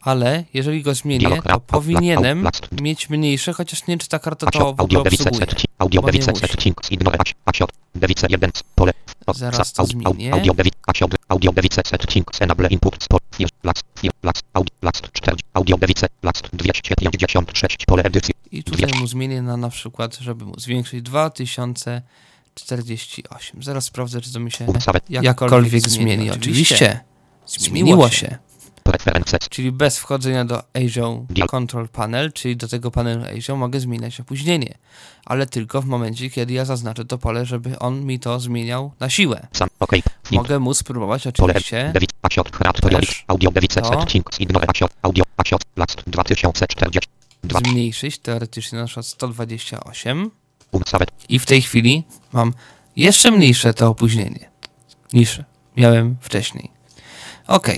ale jeżeli go zmienię, to powinienem mieć mniejsze, chociaż nie wiem, czy ta karta to w ogóle obsługuje. settings. Audio. Bo nie Device musi. settings. Ignore. Asio. Asio. Device 1. Pole. O, Zaraz to zmienię. Audio. Device. Asio. Audio. Device settings. Enable input. Sport. First. Last. First. Last. Audio. Last. 4. Audio. Device. Last. 256. Pole edycji. I tutaj mu zmienię na na przykład, żeby mu zwiększyć 2048. Zaraz sprawdzę, czy to mi się jakkolwiek zmieni. Oczywiście. Zmieniło się. Czyli bez wchodzenia do Azure Control Panel, czyli do tego panelu Azure mogę zmieniać opóźnienie. Ale tylko w momencie, kiedy ja zaznaczę to pole, żeby on mi to zmieniał na siłę. Mogę mu spróbować oczywiście. Audio. Device to. settings. Ignore. Asio. Audio. Asio. Last. 2040. Dwa. zmniejszyć teoretycznie na przykład 128 Unsaved. I w tej chwili mam jeszcze mniejsze to opóźnienie niż miałem wcześniej. Ok,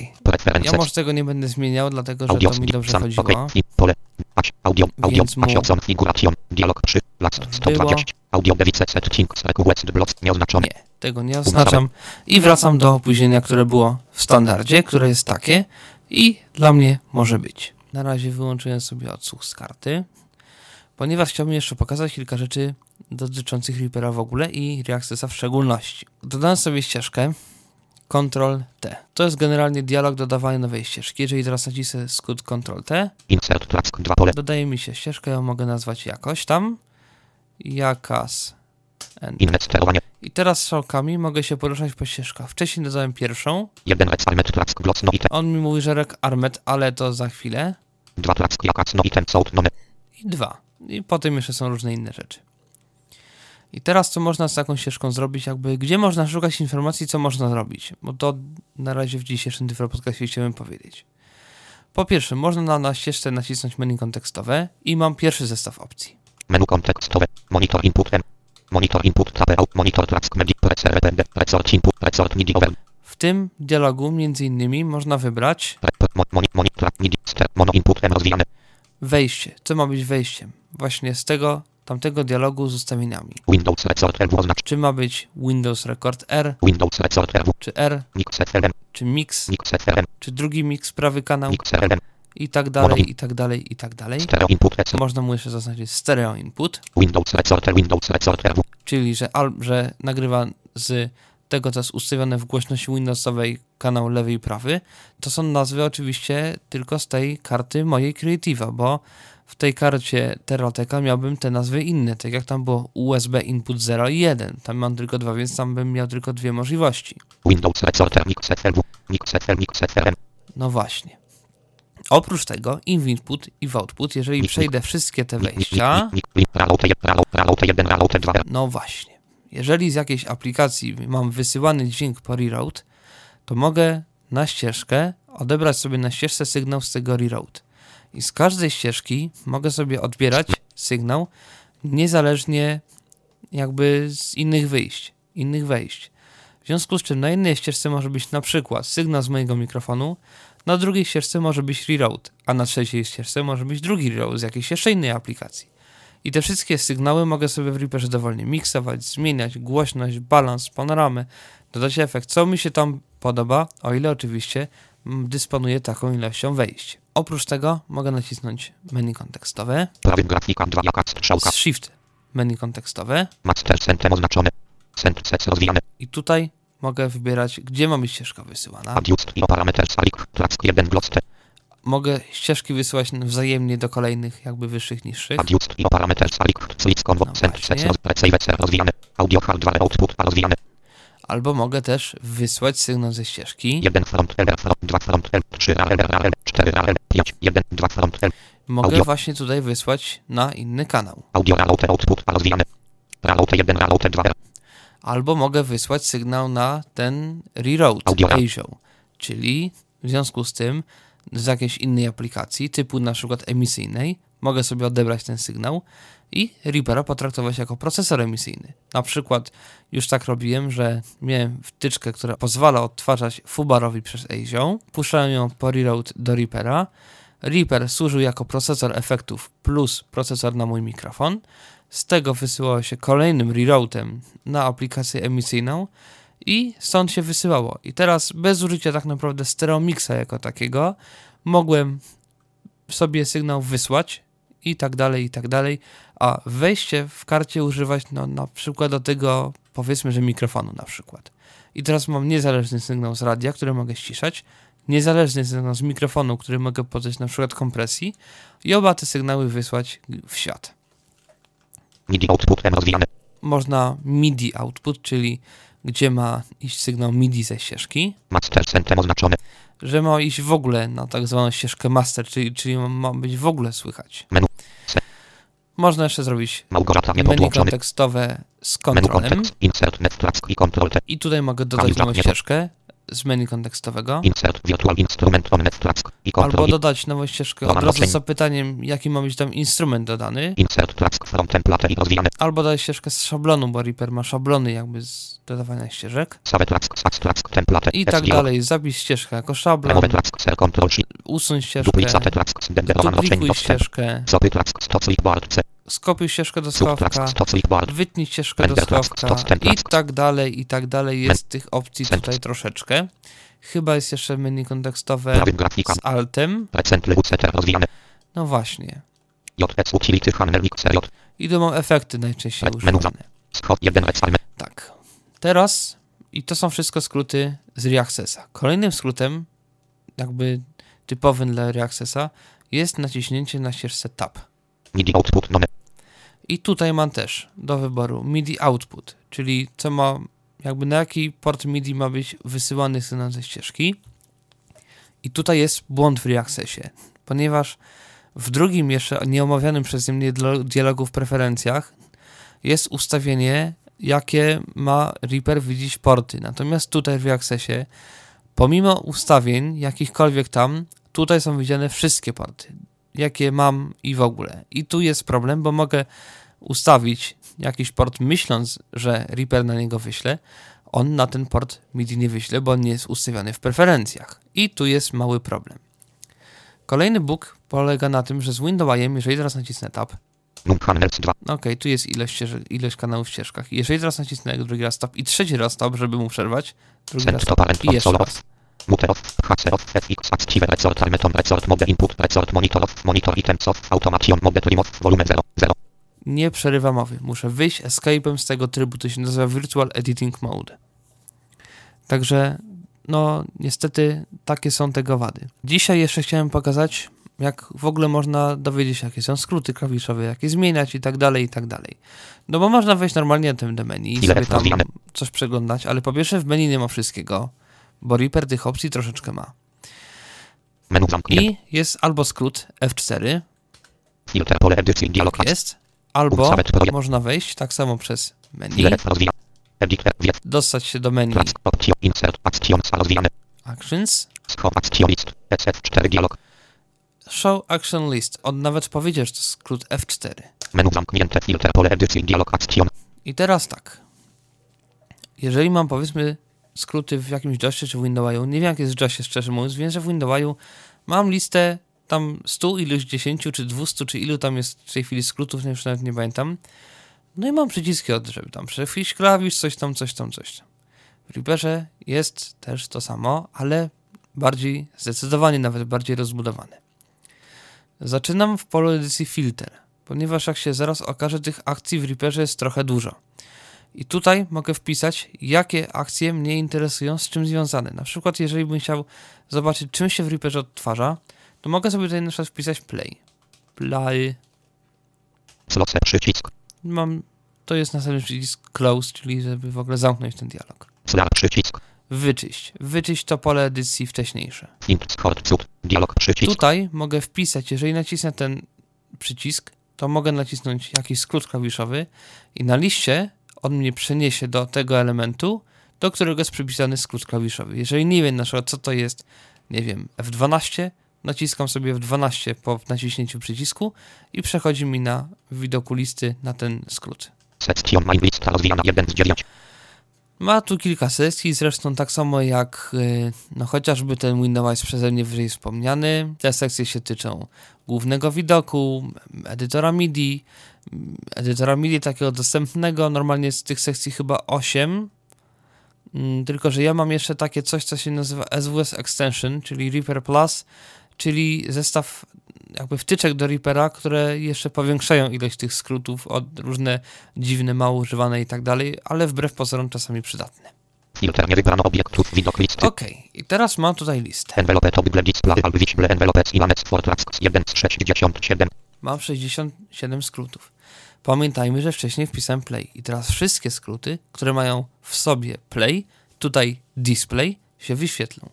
ja może tego nie będę zmieniał, dlatego że Audio. to mi dobrze Sam. chodziło. OK. Int. Pole. Audio. Audio. Mu-. Configuration. Dialog 3. Last. 120. Audio. Device settings. Reku. West. Block. Nieoznaczone. Nie, tego nie oznaczam i wracam do opóźnienia, które było w standardzie, które jest takie i dla mnie może być. Na razie wyłączyłem sobie odsłuch z karty, ponieważ chciałbym jeszcze pokazać kilka rzeczy dotyczących Reapera w ogóle i Reaccessa w szczególności. Dodałem sobie ścieżkę Ctrl-T. To jest generalnie dialog dodawania nowej ścieżki. Jeżeli teraz nacisnę skrót Ctrl-T, Insert. Task. 2 pole. dodaje mi się ścieżkę, ją mogę nazwać jakoś tam. Jakas. I teraz strzałkami mogę się poruszać po ścieżkach. Wcześniej dodałem pierwszą. 1. Recarmet. Task. Gloss. Item. On mi mówi, że rek armet, ale to za chwilę. 2. Task. Jakac. No item. Sound. Nome. I dwa. I potem jeszcze są różne inne rzeczy. I teraz co można z taką ścieżką zrobić? Jakby gdzie można szukać informacji, co można zrobić? Bo to na razie w dzisiejszym Tyflo Podcastie chciałem powiedzieć. Po pierwsze, można na, na ścieżce nacisnąć menu kontekstowe i mam pierwszy zestaw opcji. Menu kontekstowe. Monitor input M. Monitor input tab. Monitor task medi. Precer repende. Resort input. Resort midi over. W tym dialogu między innymi można wybrać. Monitor midi. Mono input M rozwijane. Wejście. Co ma być wejściem? Właśnie z tego tamtego dialogu z ustawieniami. Windows RW oznacz. Czy ma być Windows Record R, Windows Resort RW. czy R, Mix czy Mix, Mix czy drugi mix, prawy kanał Mix RLM. i tak dalej, i tak dalej, i tak dalej. Stereo input. Można mu jeszcze zaznaczyć stereo input, Windows Resort R. Windows Resort RW. czyli że, al, że nagrywa z tego, co jest ustawione w głośności Windowsowej kanał lewy i prawy. To są nazwy oczywiście tylko z tej karty mojej Creative'a, bo w tej karcie Terateka miałbym te nazwy inne, tak jak tam było USB input 0 i 1. Tam mam tylko dwa, więc tam bym miał tylko dwie możliwości. Windows Resort R. Mix FLW. Mix FL. Mix FLM. No właśnie. Oprócz tego i w input i w output, jeżeli przejdę wszystkie te wejścia, Ralote 1, Ralote 2. no właśnie. Jeżeli z jakiejś aplikacji mam wysyłany dźwięk po reroute, to mogę na ścieżkę odebrać sobie na ścieżce sygnał z tego reroute. I z każdej ścieżki mogę sobie odbierać sygnał niezależnie jakby z innych wyjść, innych wejść. W związku z czym na jednej ścieżce może być na przykład sygnał z mojego mikrofonu, na drugiej ścieżce może być reroute, a na trzeciej ścieżce może być drugi reroute z jakiejś jeszcze innej aplikacji. I te wszystkie sygnały mogę sobie w Reaperze dowolnie miksować, zmieniać głośność, balans, panoramę, dodać efekt, co mi się tam podoba, o ile oczywiście mm, dysponuję taką ilością wejść. Oprócz tego mogę nacisnąć menu kontekstowe, Prawy grafika 2 jaka strzałka. z Shift menu kontekstowe Master Centem oznaczone. Cent sec rozwijane. i tutaj mogę wybierać, gdzie ma być ścieżka wysyłana. Adjust i. Track 1 gloste. Mogę ścieżki wysyłać wzajemnie do kolejnych, jakby wyższych, niższych. No właśnie. Albo mogę też wysłać sygnał ze ścieżki. 1 front error front 2 front error 3 error error 4 error 5 1 2 front error. Mogę właśnie tutaj wysłać na inny kanał. Audio route output rozwijane. Route 1 route 2 Albo mogę wysłać sygnał na ten reroute. ASIO, czyli w związku z tym z jakiejś innej aplikacji, typu na przykład emisyjnej, mogę sobie odebrać ten sygnał i Reapera potraktować jako procesor emisyjny. Na przykład już tak robiłem, że miałem wtyczkę, która pozwala odtwarzać fubarowi przez ASIO, puszczałem ją po reroute do Reapera, Reaper służył jako procesor efektów plus procesor na mój mikrofon. Z tego wysyłało się kolejnym reroutem na aplikację emisyjną i stąd się wysyłało. I teraz bez użycia tak naprawdę stereomixa jako takiego mogłem sobie sygnał wysłać i tak dalej, i tak dalej, a wejście w karcie używać no, na przykład do tego powiedzmy, że mikrofonu na przykład. I teraz mam niezależny sygnał z radia, który mogę ściszać, niezależny sygnał z mikrofonu, który mogę podać na przykład kompresji i oba te sygnały wysłać w świat. MIDI output M rozwijane. Można MIDI output, czyli gdzie ma iść sygnał MIDI ze ścieżki, Master Sentem oznaczone. że ma iść w ogóle na tak zwaną ścieżkę master, czyli, czyli ma być w ogóle słychać. Menu. Można jeszcze zrobić Małgorzata menu kontekstowe z Menu kontrolem kontekst. Insert net i control i tutaj mogę dodać nową ścieżkę z menu kontekstowego. Insert virtual instrument on i Albo dodać nową ścieżkę od razu z zapytaniem, jaki ma być tam instrument dodany. Insert from template i rozwijane. Albo dodać ścieżkę z szablonu, bo Reaper ma szablony jakby z dodawania ścieżek. Save sax template. I tak dalej. Zapisz ścieżkę jako szablon, Remove ser control usuń ścieżkę, Duplicate dostęp. ścieżkę, stop. Skopiuj ścieżkę do schowka, wytnij ścieżkę do schowka i tak dalej, i tak dalej. Jest tych opcji tutaj troszeczkę. Chyba jest jeszcze menu kontekstowe z altem. No właśnie. I tu mam efekty najczęściej używane. Schod 1 recalme. Tak. Teraz, i to są wszystko skróty z Reaccessa. Kolejnym skrótem, jakby typowym dla Reaccessa, jest naciśnięcie na ścieżce Tab. MIDI output. I tutaj mam też do wyboru MIDI output, czyli co ma, jakby na jaki port MIDI ma być wysyłany sygnał ze ścieżki. I tutaj jest błąd w Reaccessie, ponieważ w drugim jeszcze nieomawianym przeze mnie dialo- dialogu w preferencjach jest ustawienie, jakie ma Reaper widzieć porty. Natomiast tutaj w Reaccessie, pomimo ustawień jakichkolwiek tam, tutaj są widziane wszystkie porty, jakie mam i w ogóle. I tu jest problem, bo mogę ustawić jakiś port myśląc, że Reaper na niego wyśle, on na ten port MIDI nie wyśle, bo on nie jest ustawiony w preferencjach. I tu jest mały problem. Kolejny bóg polega na tym, że z Windowsem, jeżeli teraz nacisnę Tab, Num handlers 2. okej, tu jest ilość, ilość kanałów w ścieżkach. I jeżeli teraz nacisnę drugi raz Tab i trzeci raz Tab, żeby mu przerwać, drugi raz Tab i jeszcze raz. Off. Mute off. HC off. FX active resort almeton resort mode input resort monitor off. Monitor items off. Automation mode trim off. Volume 0. 0. nie przerywa mowy. Muszę wyjść escape'em z tego trybu, to się nazywa Virtual Editing Mode. Także, no, niestety takie są tego wady. Dzisiaj jeszcze chciałem pokazać, jak w ogóle można dowiedzieć się, jakie są skróty klawiszowe, jak je zmieniać i tak dalej, i tak dalej. No bo można wejść normalnie na tym menu i sobie tam coś przeglądać, ale po pierwsze w menu nie ma wszystkiego, bo Reaper tych opcji troszeczkę ma. Menu. I jest albo skrót F4, Filter pole edycji dialog tak jest, albo można wejść tak samo przez menu. Wiet. dostać się do menu. Insert. Actions rozwijane. Actions, Schop action list. SF4 dialog. Show Action List. On nawet powiedział, że to skrót F4. Menu zamknięte. Filter pole edycji dialog action. I teraz tak. Jeżeli mam powiedzmy skróty w jakimś JOSie czy w Windowsu, nie wiem jak jest w JOSie szczerze mówiąc, wiem, że w Windowsu mam listę tam 100 iluś 10 czy 200 czy ilu tam jest w tej chwili skrótów, już nawet nie pamiętam. No i mam przyciski od, żeby tam przefiś klawisz, coś tam, coś tam, coś tam. W Reaperze jest też to samo, ale bardziej, zdecydowanie nawet bardziej rozbudowane. Zaczynam w polu edycji filter, ponieważ jak się zaraz okaże, tych akcji w Reaperze jest trochę dużo. I tutaj mogę wpisać, jakie akcje mnie interesują, z czym związane. Na przykład, jeżeli bym chciał zobaczyć, czym się w Reaperze odtwarza, to mogę sobie tutaj na przykład wpisać play. Play. Slot przycisk. Mam, to jest następny przycisk close, czyli żeby w ogóle zamknąć ten dialog. Slar przycisk. Wyczyść. Wyczyść to pole edycji wcześniejsze. Dialog przycisk. Tutaj mogę wpisać, jeżeli nacisnę ten przycisk, to mogę nacisnąć jakiś skrót klawiszowy i na liście on mnie przeniesie do tego elementu, do którego jest przypisany skrót klawiszowy. Jeżeli nie wiem na przykład co to jest, nie wiem, F12, naciskam sobie F12 po naciśnięciu przycisku i przechodzi mi na widoku listy na ten skrót. Section main lista rozwijana 1 z 9. Ma tu kilka sekcji, zresztą tak samo jak y, no chociażby ten Windows przeze mnie wyżej wspomniany. Te sekcje się tyczą głównego widoku, edytora MIDI, edytora MIDI takiego dostępnego. Normalnie jest tych sekcji chyba 8. Mm, Tylko, że ja mam jeszcze takie coś, co się nazywa SWS Extension, czyli Reaper Plus, czyli zestaw jakby wtyczek do Reapera, które jeszcze powiększają ilość tych skrótów od różne dziwne, mało używane i tak dalej, ale wbrew pozorom czasami przydatne. Filter nie wybrano obiektów. Widok listy. Ok, i teraz mam tutaj listę. Envelope to bible display albo visible envelope i lanet for tasks 1 z 67. Mam 67 skrótów. Pamiętajmy, że wcześniej wpisałem play i teraz wszystkie skróty, które mają w sobie play, tutaj display, się wyświetlą.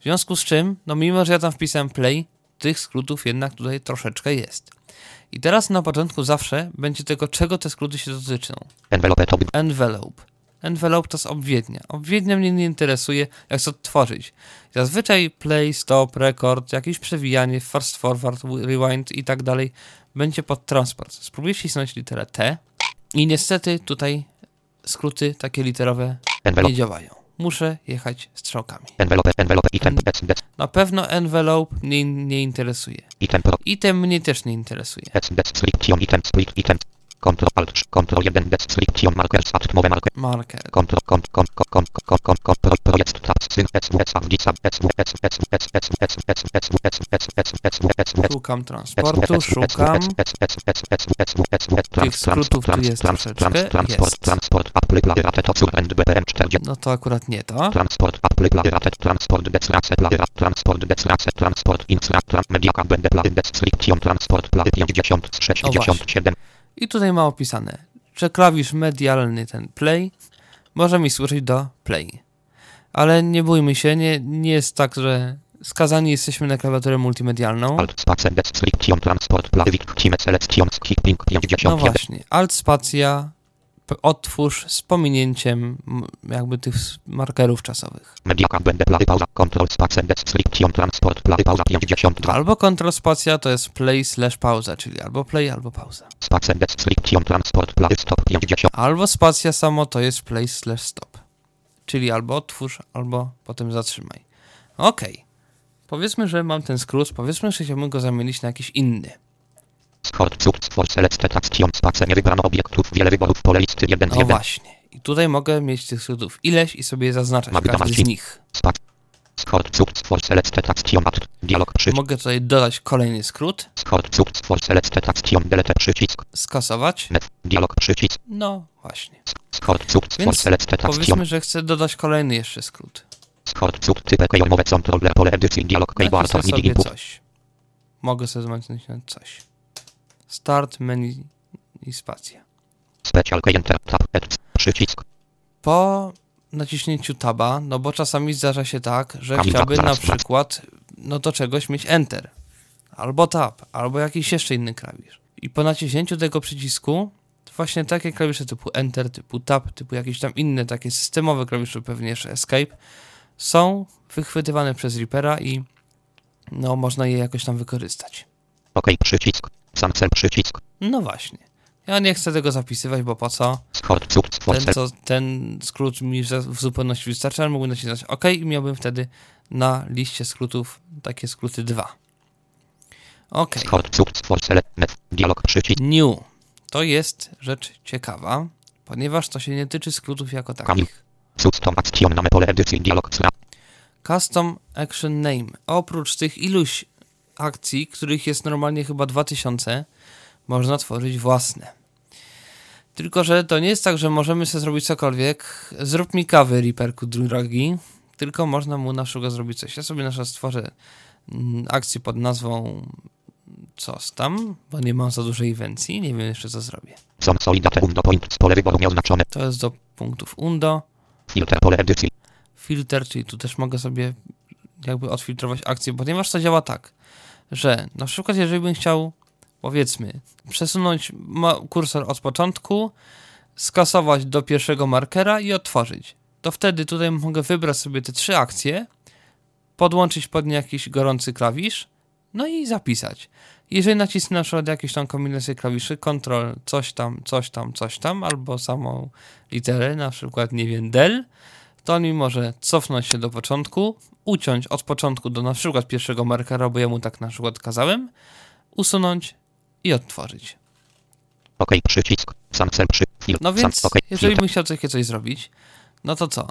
W związku z czym, no mimo, że ja tam wpisałem play, tych skrótów jednak tutaj troszeczkę jest. I teraz na początku zawsze będzie tego, czego te skróty się dotyczą. Envelope Envelope. Envelope to jest obwiednia. Obwiednia mnie nie interesuje, jak to odtworzyć. Zazwyczaj play, stop, record, jakieś przewijanie, fast forward, rewind i tak dalej będzie pod transport. Spróbuję wcisnąć literę T i niestety tutaj skróty takie literowe nie envelope. działają. Muszę jechać strzałkami. Envelope envelope item dec dec Na pewno envelope mnie nie interesuje. item Item mnie też nie interesuje. dec selection item item. Control alt control 1 dec selection markers at mowe marker. Marker. Cont cont cont cont cont control project tabs syn SWS avdica SWS SWS SWS SWS SWS SWS SWS Szukam transportu, szukam. Tych skrótów tu jest troszeczkę. Jest. Transport Apple Playrate to cur and BPM 40 No to akurat nie to. Transport Apple Playrate Transport Declace Playra Transport Declace Transport Insra Mediaka Będę Play Dec Selection Transport Play 50 z 67 I tutaj ma opisane, że klawisz medialny ten play może mi służyć do play. Ale nie bójmy się, nie, nie jest tak, że skazani jesteśmy na klawiaturę multimedialną. Alt Transport Skipping No 51 właśnie, alt spacja, otwórz z pominięciem jakby tych markerów czasowych. Mediaka Będę Play Pauza Control Space Dec Selection Transport Play Pauza 52 Albo kontrol spacja to jest play slash pauza, czyli albo play, albo pauza. Space Dec Selection Transport Play Stop 50 Albo spacja samo to jest play slash stop. Czyli albo otwórz, albo potem zatrzymaj. Okej. Powiedzmy, że mam ten skrót, powiedzmy, że chciałbym go zamienić na jakiś inny. Skort Cud Stwórz Select Action Space Nie wybrano obiektów. Wiele wyborów Pole listy 1 z No 1 właśnie. I tutaj mogę mieć tych skrótów ileś i sobie zaznaczać. Każdy z nich. Skort Cud Stwórz Select Action Dialog przycisk Mogę tutaj dodać kolejny skrót, Skort Cud Stwórz Select Action Delete przycisk. Skasować. Dialog przycisk. No właśnie. Skort Cud Stwórz Więc Select Action Powiedzmy, że chcę dodać kolejny jeszcze skrót. Skort Cud Type Kejomowe Controller Pole edycji. Dialog Keyboard. Mogę sobie zamawiać na coś. Start menu i spacja. Special Enter Tab Przycisk Po naciśnięciu taba, no bo czasami zdarza się tak, że Kamil, chciałbym na przykład no do czegoś mieć enter. Albo tab, albo jakiś jeszcze inny klawisz. I po naciśnięciu tego przycisku, właśnie takie klawisze typu enter, typu tab, typu jakieś tam inne takie systemowe klawisze, pewnie jeszcze escape, są wychwytywane przez Reapera i no można je jakoś tam wykorzystać. OK Przycisk Sam cel przycisk No właśnie. Ja nie chcę tego zapisywać, bo po co? Ten, co, ten skrót mi w zupełności wystarcza, ale mógłbym nacisnąć OK i miałbym wtedy na liście skrótów takie skróty 2. OK. Dialog przycisk New. To jest rzecz ciekawa, ponieważ to się nie tyczy skrótów jako takich. Custom Action Name Pole edycji Dialog Sra Custom Action Name. Oprócz tych iluś akcji, których jest normalnie chyba 2000, można tworzyć własne. Tylko, że to nie jest tak, że możemy sobie zrobić cokolwiek. Zrób mi kawy, Reaperku drogi. Tylko można mu na przykład zrobić coś. Ja sobie na stworzę mm, akcję pod nazwą coś tam, bo nie mam za dużej inwencji. Nie wiem jeszcze co zrobię. Są solidate undo points pole wyboru nieoznaczone. To jest do punktów undo. Filter pole edycji. Filter, czyli tu też mogę sobie jakby odfiltrować akcję, ponieważ to działa tak, że na przykład jeżeli bym chciał, powiedzmy, przesunąć kursor od początku, skasować do pierwszego markera i otworzyć, to wtedy tutaj mogę wybrać sobie te trzy akcje, podłączyć pod nie jakiś gorący klawisz, no i zapisać. Jeżeli nacisnę na przykład jakieś tam kombinację klawiszy, Ctrl coś tam, coś tam, coś tam, albo samą literę, na przykład, nie wiem, del, to on mi może cofnąć się do początku, uciąć od początku do na przykład pierwszego markera, bo ja mu tak na przykład kazałem, usunąć i odtworzyć. OK przycisk. Sam cel przy. Fil. No sam, więc, OK. jeżeli Filter. bym chciał takie coś zrobić, no to co?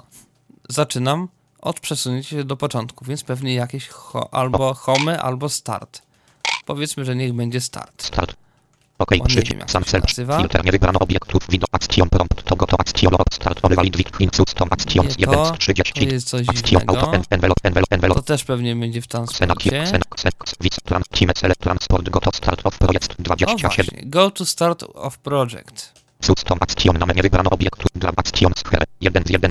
Zaczynam od przesunięcia się do początku, więc pewnie jakieś ho albo home, albo start. Powiedzmy, że niech będzie start. Start. OK przycisk. jak Sam nazywa. Filter nie wybrano obiektów. Widok action prompt. To goto action log start. Valid with in custom to- 1 z To 30. jest coś Action auto en- envelope envelope To envelope. też pewnie będzie w transporcie. Wic plan. Team Select Transport goto start of project O 27. właśnie, go to start of project. Custom action name nie wybrano obiektów dla actions here. 1 z 1.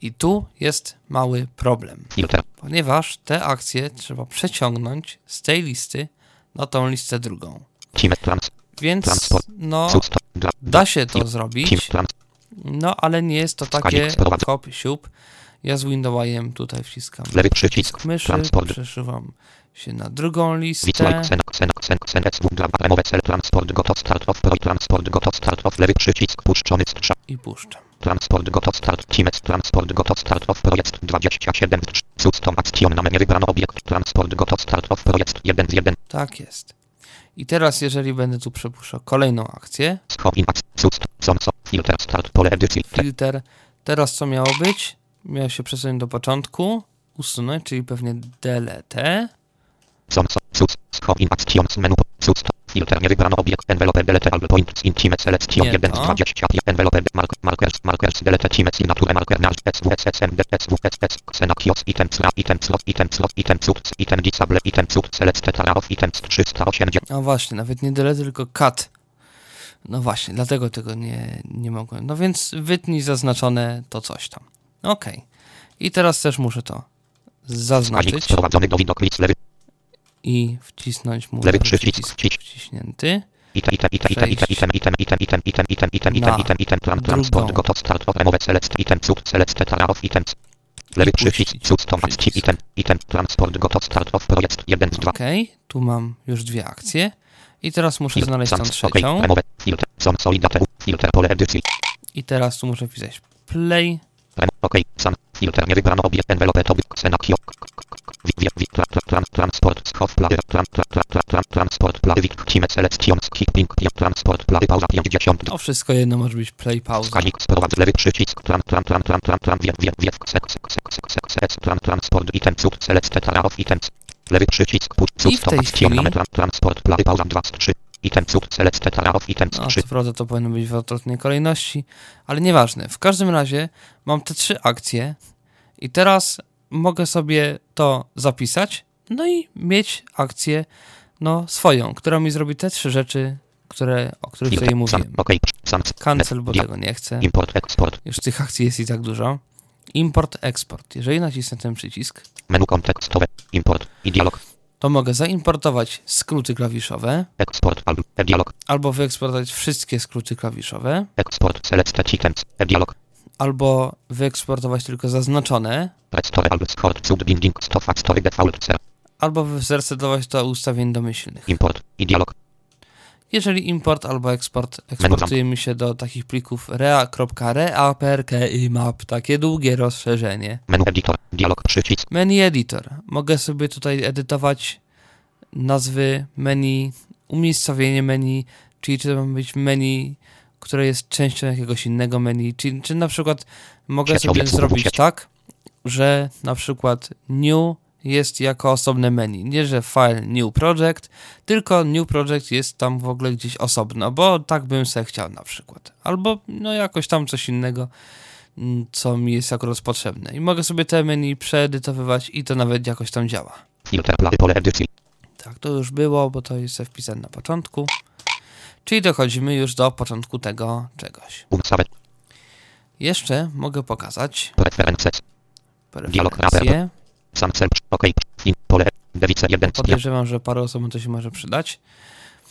I tu jest mały problem, Filter. ponieważ te akcje trzeba przeciągnąć z tej listy na tą listę drugą. Team plans. Więc no, da się to zrobić, no ale nie jest to takie hop, siup. Ja z Windowsem tutaj wciskam lewy przycisk myszy, przeszywam się na drugą listę. Transport. Gotów start off. Transport. Gotów start off. Lewy przycisk. Puszczony. I puszczam. Transport gotów start Teams Transport gotów start of projekt 27 Custom action na wybrano obiekt Transport gotów start of projekt 1 1 Tak jest. I teraz, jeżeli będę tu przepuszczał kolejną akcję, Filter teraz co miało być? Miało się przesunąć do początku, usunąć, czyli pewnie delete. Filter nie wybrano obiekt envelope delete albo points in team selection Nie 1 z to. 20 envelope mark, markers markers delete team signature marker nal SWSSM SWSS Xena Kios item sla item slot item slot item cud item disable item cud select tara of items 380 No właśnie, nawet nie delete, tylko cut. No właśnie, dlatego tego nie, nie mogłem. No więc wytnij zaznaczone to coś tam. Okej. I teraz też muszę to zaznaczyć sprowadzony do widok lewy i wcisnąć mu Lewy przycisk, wciś- wciśnięty. item item item item item item item item item item item Na item item item plan transport drugą. gotow start of remowe select item cud select tara of items lewy I puścić przycisk custom akcji przycisk. item item transport gotow start of project 1 z 2 Okej, tu mam już dwie akcje. I teraz muszę znaleźć tą trzecią. remowe filter son solidate filter pole edycji I teraz tu muszę wpisać play. OK. Sam. Filtr. Nie wybrano obiekt. Envelope. Top. Senak. Transport. Schow. Plady. Transport. Plady. Wik. Cimet. Selekcjon. Skip. Ping. Transport. Plady. Pauza. 50. To wszystko jedno może być play, pauza. Skanik. Sprowadz. Lewy przycisk. Tran. Tran. Tran. Tran. Tran. Tran. Wiek. Wiek. Wiek. Sek. Sek. Sek. Sek. Sek. Sek. Tran. Transport. Item. Cud. Select. Tetara. Off. Items. Lewy przycisk. Puść. Cud. Tomat. Ciemna. Transport. Plady. Pauza. 23 item, cud, select, tara of items, No, 3, co prawda to powinno być w odwrotnej kolejności, ale nieważne. W każdym razie mam te trzy akcje i teraz mogę sobie to zapisać, no i mieć akcję no, swoją, która mi zrobi te trzy rzeczy, które, o których tutaj mówiłem. Cancel, bo tego nie chcę. import, export, Już tych akcji jest i tak dużo. Import, eksport. Jeżeli nacisnę ten przycisk, menu kontekstowe, import i dialog, to mogę zaimportować skróty klawiszowe, export, albo, e-dialog, albo wyeksportować wszystkie skróty klawiszowe, Export select items, e-dialog, albo wyeksportować tylko zaznaczone, restore albo binding default albo zresetować do ustawień domyślnych. import i dialog, Jeżeli import albo eksport eksportujemy się do takich plików rea.rea.map, takie długie rozszerzenie. menu editor, dialog przycisk, Menu editor. Mogę sobie tutaj edytować nazwy menu, umiejscowienie menu, czyli czy to ma być menu, które jest częścią jakiegoś innego menu, czy, czy na przykład mogę sobie zrobić tak, że na przykład new jest jako osobne menu. Nie, że file new project, tylko new project jest tam w ogóle gdzieś osobno, bo tak bym se chciał na przykład. Albo no jakoś tam coś innego, mm, co mi jest akurat potrzebne. I mogę sobie te menu przeedytowywać i to nawet jakoś tam działa. Pole edycji. Tak, to już było, bo to jest wpisane na początku. Czyli dochodzimy już do początku tego czegoś. Jeszcze mogę pokazać Preferences. Dialog preferencje. Sam. OK. In pole. Dewice 1. Dia. Podejrzewam, że parę osobom to się może przydać.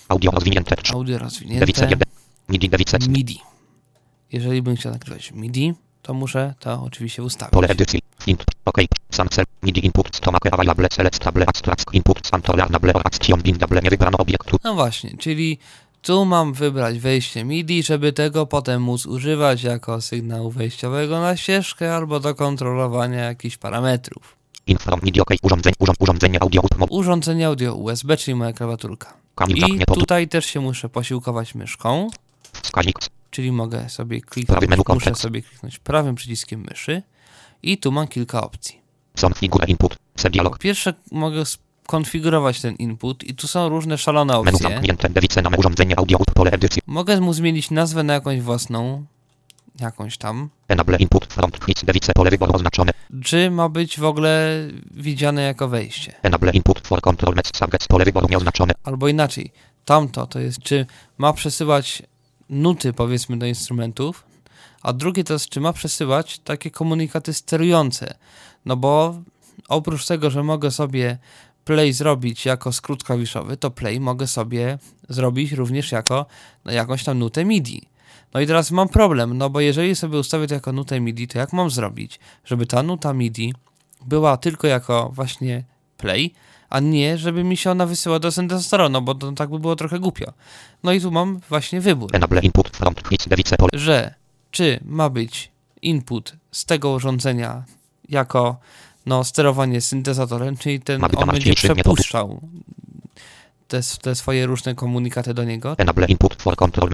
Audio rozwinięte 3. Audio rozwinięte. 1. MIDI dewice. MIDI. Jeżeli bym chciał nagrywać MIDI, to muszę to oczywiście ustawić. Pole edycji. Int. OK. Sam cel. MIDI input. Stomach available. Select table. Abstract input. Sam tolerable or action bindable. Nie wybrano obiektu. No właśnie, czyli tu mam wybrać wejście MIDI, żeby tego potem móc używać jako sygnału wejściowego na ścieżkę albo do kontrolowania jakichś parametrów. Urządzenie. Urząd, urządzenie audio. Urządzenie audio USB, czyli moja klawiaturka. I tutaj też się muszę posiłkować myszką, Wskaźnik. czyli mogę sobie kliknąć, menu muszę sobie kliknąć prawym przyciskiem myszy i tu mam kilka opcji. Są figure input. Dialog. Pierwsze mogę skonfigurować ten input i tu są różne szalone Menu opcje. zamknięte. Dewice na urządzenie audio. Pole edycji. Mogę mu zmienić nazwę na jakąś własną, jakąś tam. Enable input. Front. Hits. Dewice. Pole wyboru oznaczone. Czy ma być w ogóle widziane jako wejście? Enable input. For control. Mess. Subject. Pole wyboru nieoznaczone. Albo inaczej, tamto to jest, czy ma przesyłać nuty, powiedzmy, do instrumentów, a drugie to jest, czy ma przesyłać takie komunikaty sterujące. No bo oprócz tego, że mogę sobie play zrobić jako skrót klawiszowy, to play mogę sobie zrobić również jako no, jakąś tam nutę MIDI. No i teraz mam problem, no bo jeżeli sobie ustawię to jako nutę MIDI, to jak mam zrobić, żeby ta nuta MIDI była tylko jako właśnie play, a nie, żeby mi się ona wysyła do syntezatora, no bo to tak by było trochę głupio. No i tu mam właśnie wybór, że czy ma być input z tego urządzenia jako no, sterowanie syntezatorem, czyli ten on będzie przepuszczał te, te swoje różne komunikaty do niego Enable input. For control.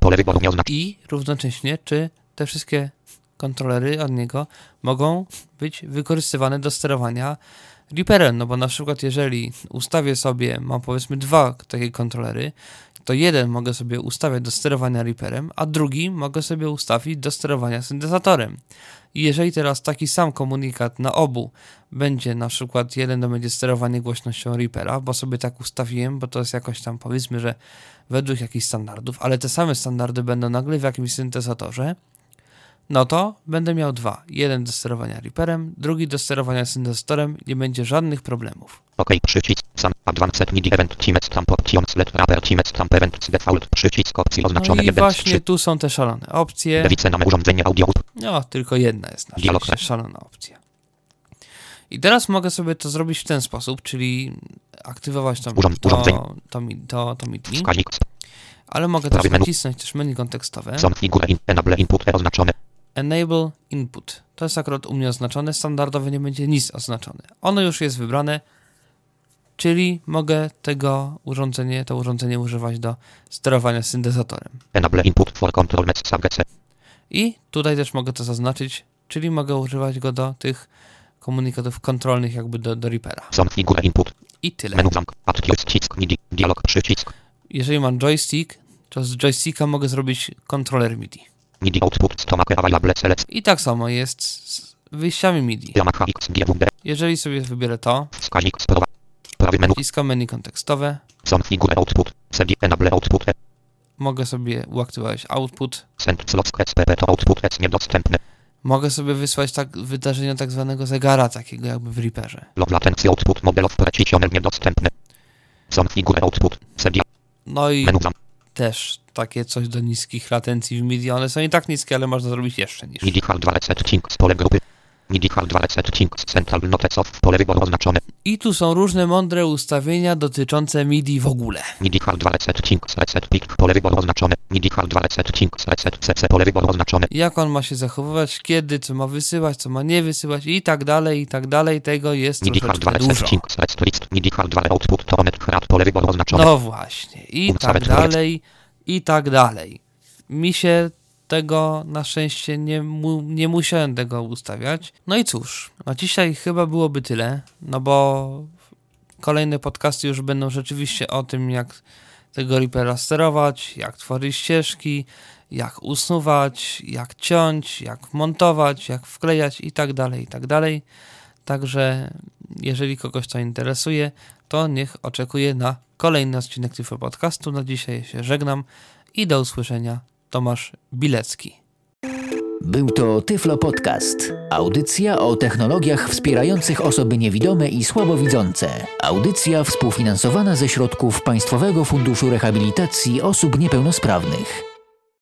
Pole wyboru i równocześnie, czy te wszystkie kontrolery od niego mogą być wykorzystywane do sterowania Reaperem, no bo na przykład jeżeli ustawię sobie, mam powiedzmy dwa takie kontrolery, to jeden mogę sobie ustawiać do sterowania Reaperem, a drugi mogę sobie ustawić do sterowania syntezatorem. I jeżeli teraz taki sam komunikat na obu będzie, na przykład jeden to będzie sterowanie głośnością Reapera, bo sobie tak ustawiłem, bo to jest jakoś tam powiedzmy, że według jakichś standardów, ale te same standardy będą nagle w jakimś syntezatorze, no to będę miał dwa. Jeden do sterowania Reaperem, drugi do sterowania syntezatorem, nie będzie żadnych problemów. OK. Przycisk. Sam. Advanced MIDI event. Teams. Stamp options. Let wrapper. Teams. Stamp event. Default. Przycisk opcji No oznaczone. i 1 z właśnie 3. tu są te szalone opcje. Dewice na urządzenie audio. No, tylko jedna jest na Dialog. szalona opcja. I teraz mogę sobie to zrobić w ten sposób, czyli aktywować to, Urząd- to, to, mi- to, to MIDI, ale mogę też nacisnąć też menu kontekstowe. Enable input. Oznaczone. Enable Input. To jest akurat u mnie oznaczone, standardowo nie będzie nic oznaczone. Ono już jest wybrane, czyli mogę tego urządzenie, to urządzenie używać do sterowania syntezatorem. Enable input. For control. Mess. Subject. I tutaj też mogę to zaznaczyć, czyli mogę używać go do tych komunikatów kontrolnych jakby do, do Reapera. Input. I tyle. Menu zamk. Przycisk. MIDI. Dialog. Przycisk. Jeżeli mam joystick, to z joysticka mogę zrobić kontroler MIDI. MIDI output. Stomach available. Select. I tak samo jest z wyjściami MIDI. Yamaha. Jeżeli sobie wybiorę to, Wskaźnik. Prawy menu. wciskam menu kontekstowe, figure output. Enable output. mogę sobie uaktywować output, Send slots. SPP to output. S niedostępny. mogę sobie wysłać tak wydarzenia tak zwanego zegara, takiego jakby w Reaperze. Low latency output. Model of precision niedostępny. Figure output. No i Menu też takie coś do niskich latencji w MIDI. One są i tak niskie, ale można zrobić jeszcze niż. MIDI hardware settings. Pole grupy. MIDI hardware settings. Central notes of. Pole wyboru oznaczone. I tu są różne mądre ustawienia dotyczące MIDI w ogóle. MIDI. Reset pick. Pole wyboru oznaczone. MIDI. Reset CC. Pole wyboru oznaczone. Jak on ma się zachowywać, kiedy, co ma wysyłać, co ma nie wysyłać i tak dalej, i tak dalej. Tego jest MIDI troszeczkę dużo. MIDI hardware output. Pole wyboru oznaczone. No właśnie. I tak dalej, i tak dalej. Mi się tego na szczęście nie, mu, nie musiałem tego ustawiać. No i cóż, na dzisiaj chyba byłoby tyle, no bo kolejne podcasty już będą rzeczywiście o tym, jak tego Reapera sterować, jak tworzyć ścieżki, jak usuwać, jak ciąć, jak montować, jak wklejać i tak dalej, i tak dalej. Także jeżeli kogoś to interesuje, to niech oczekuje na kolejny odcinek Tyflo Podcastu. Na dzisiaj się żegnam i do usłyszenia. Tomasz Bilecki. Był to Tyflo Podcast. Audycja o technologiach wspierających osoby niewidome i słabowidzące. Audycja współfinansowana ze środków Państwowego Funduszu Rehabilitacji Osób Niepełnosprawnych.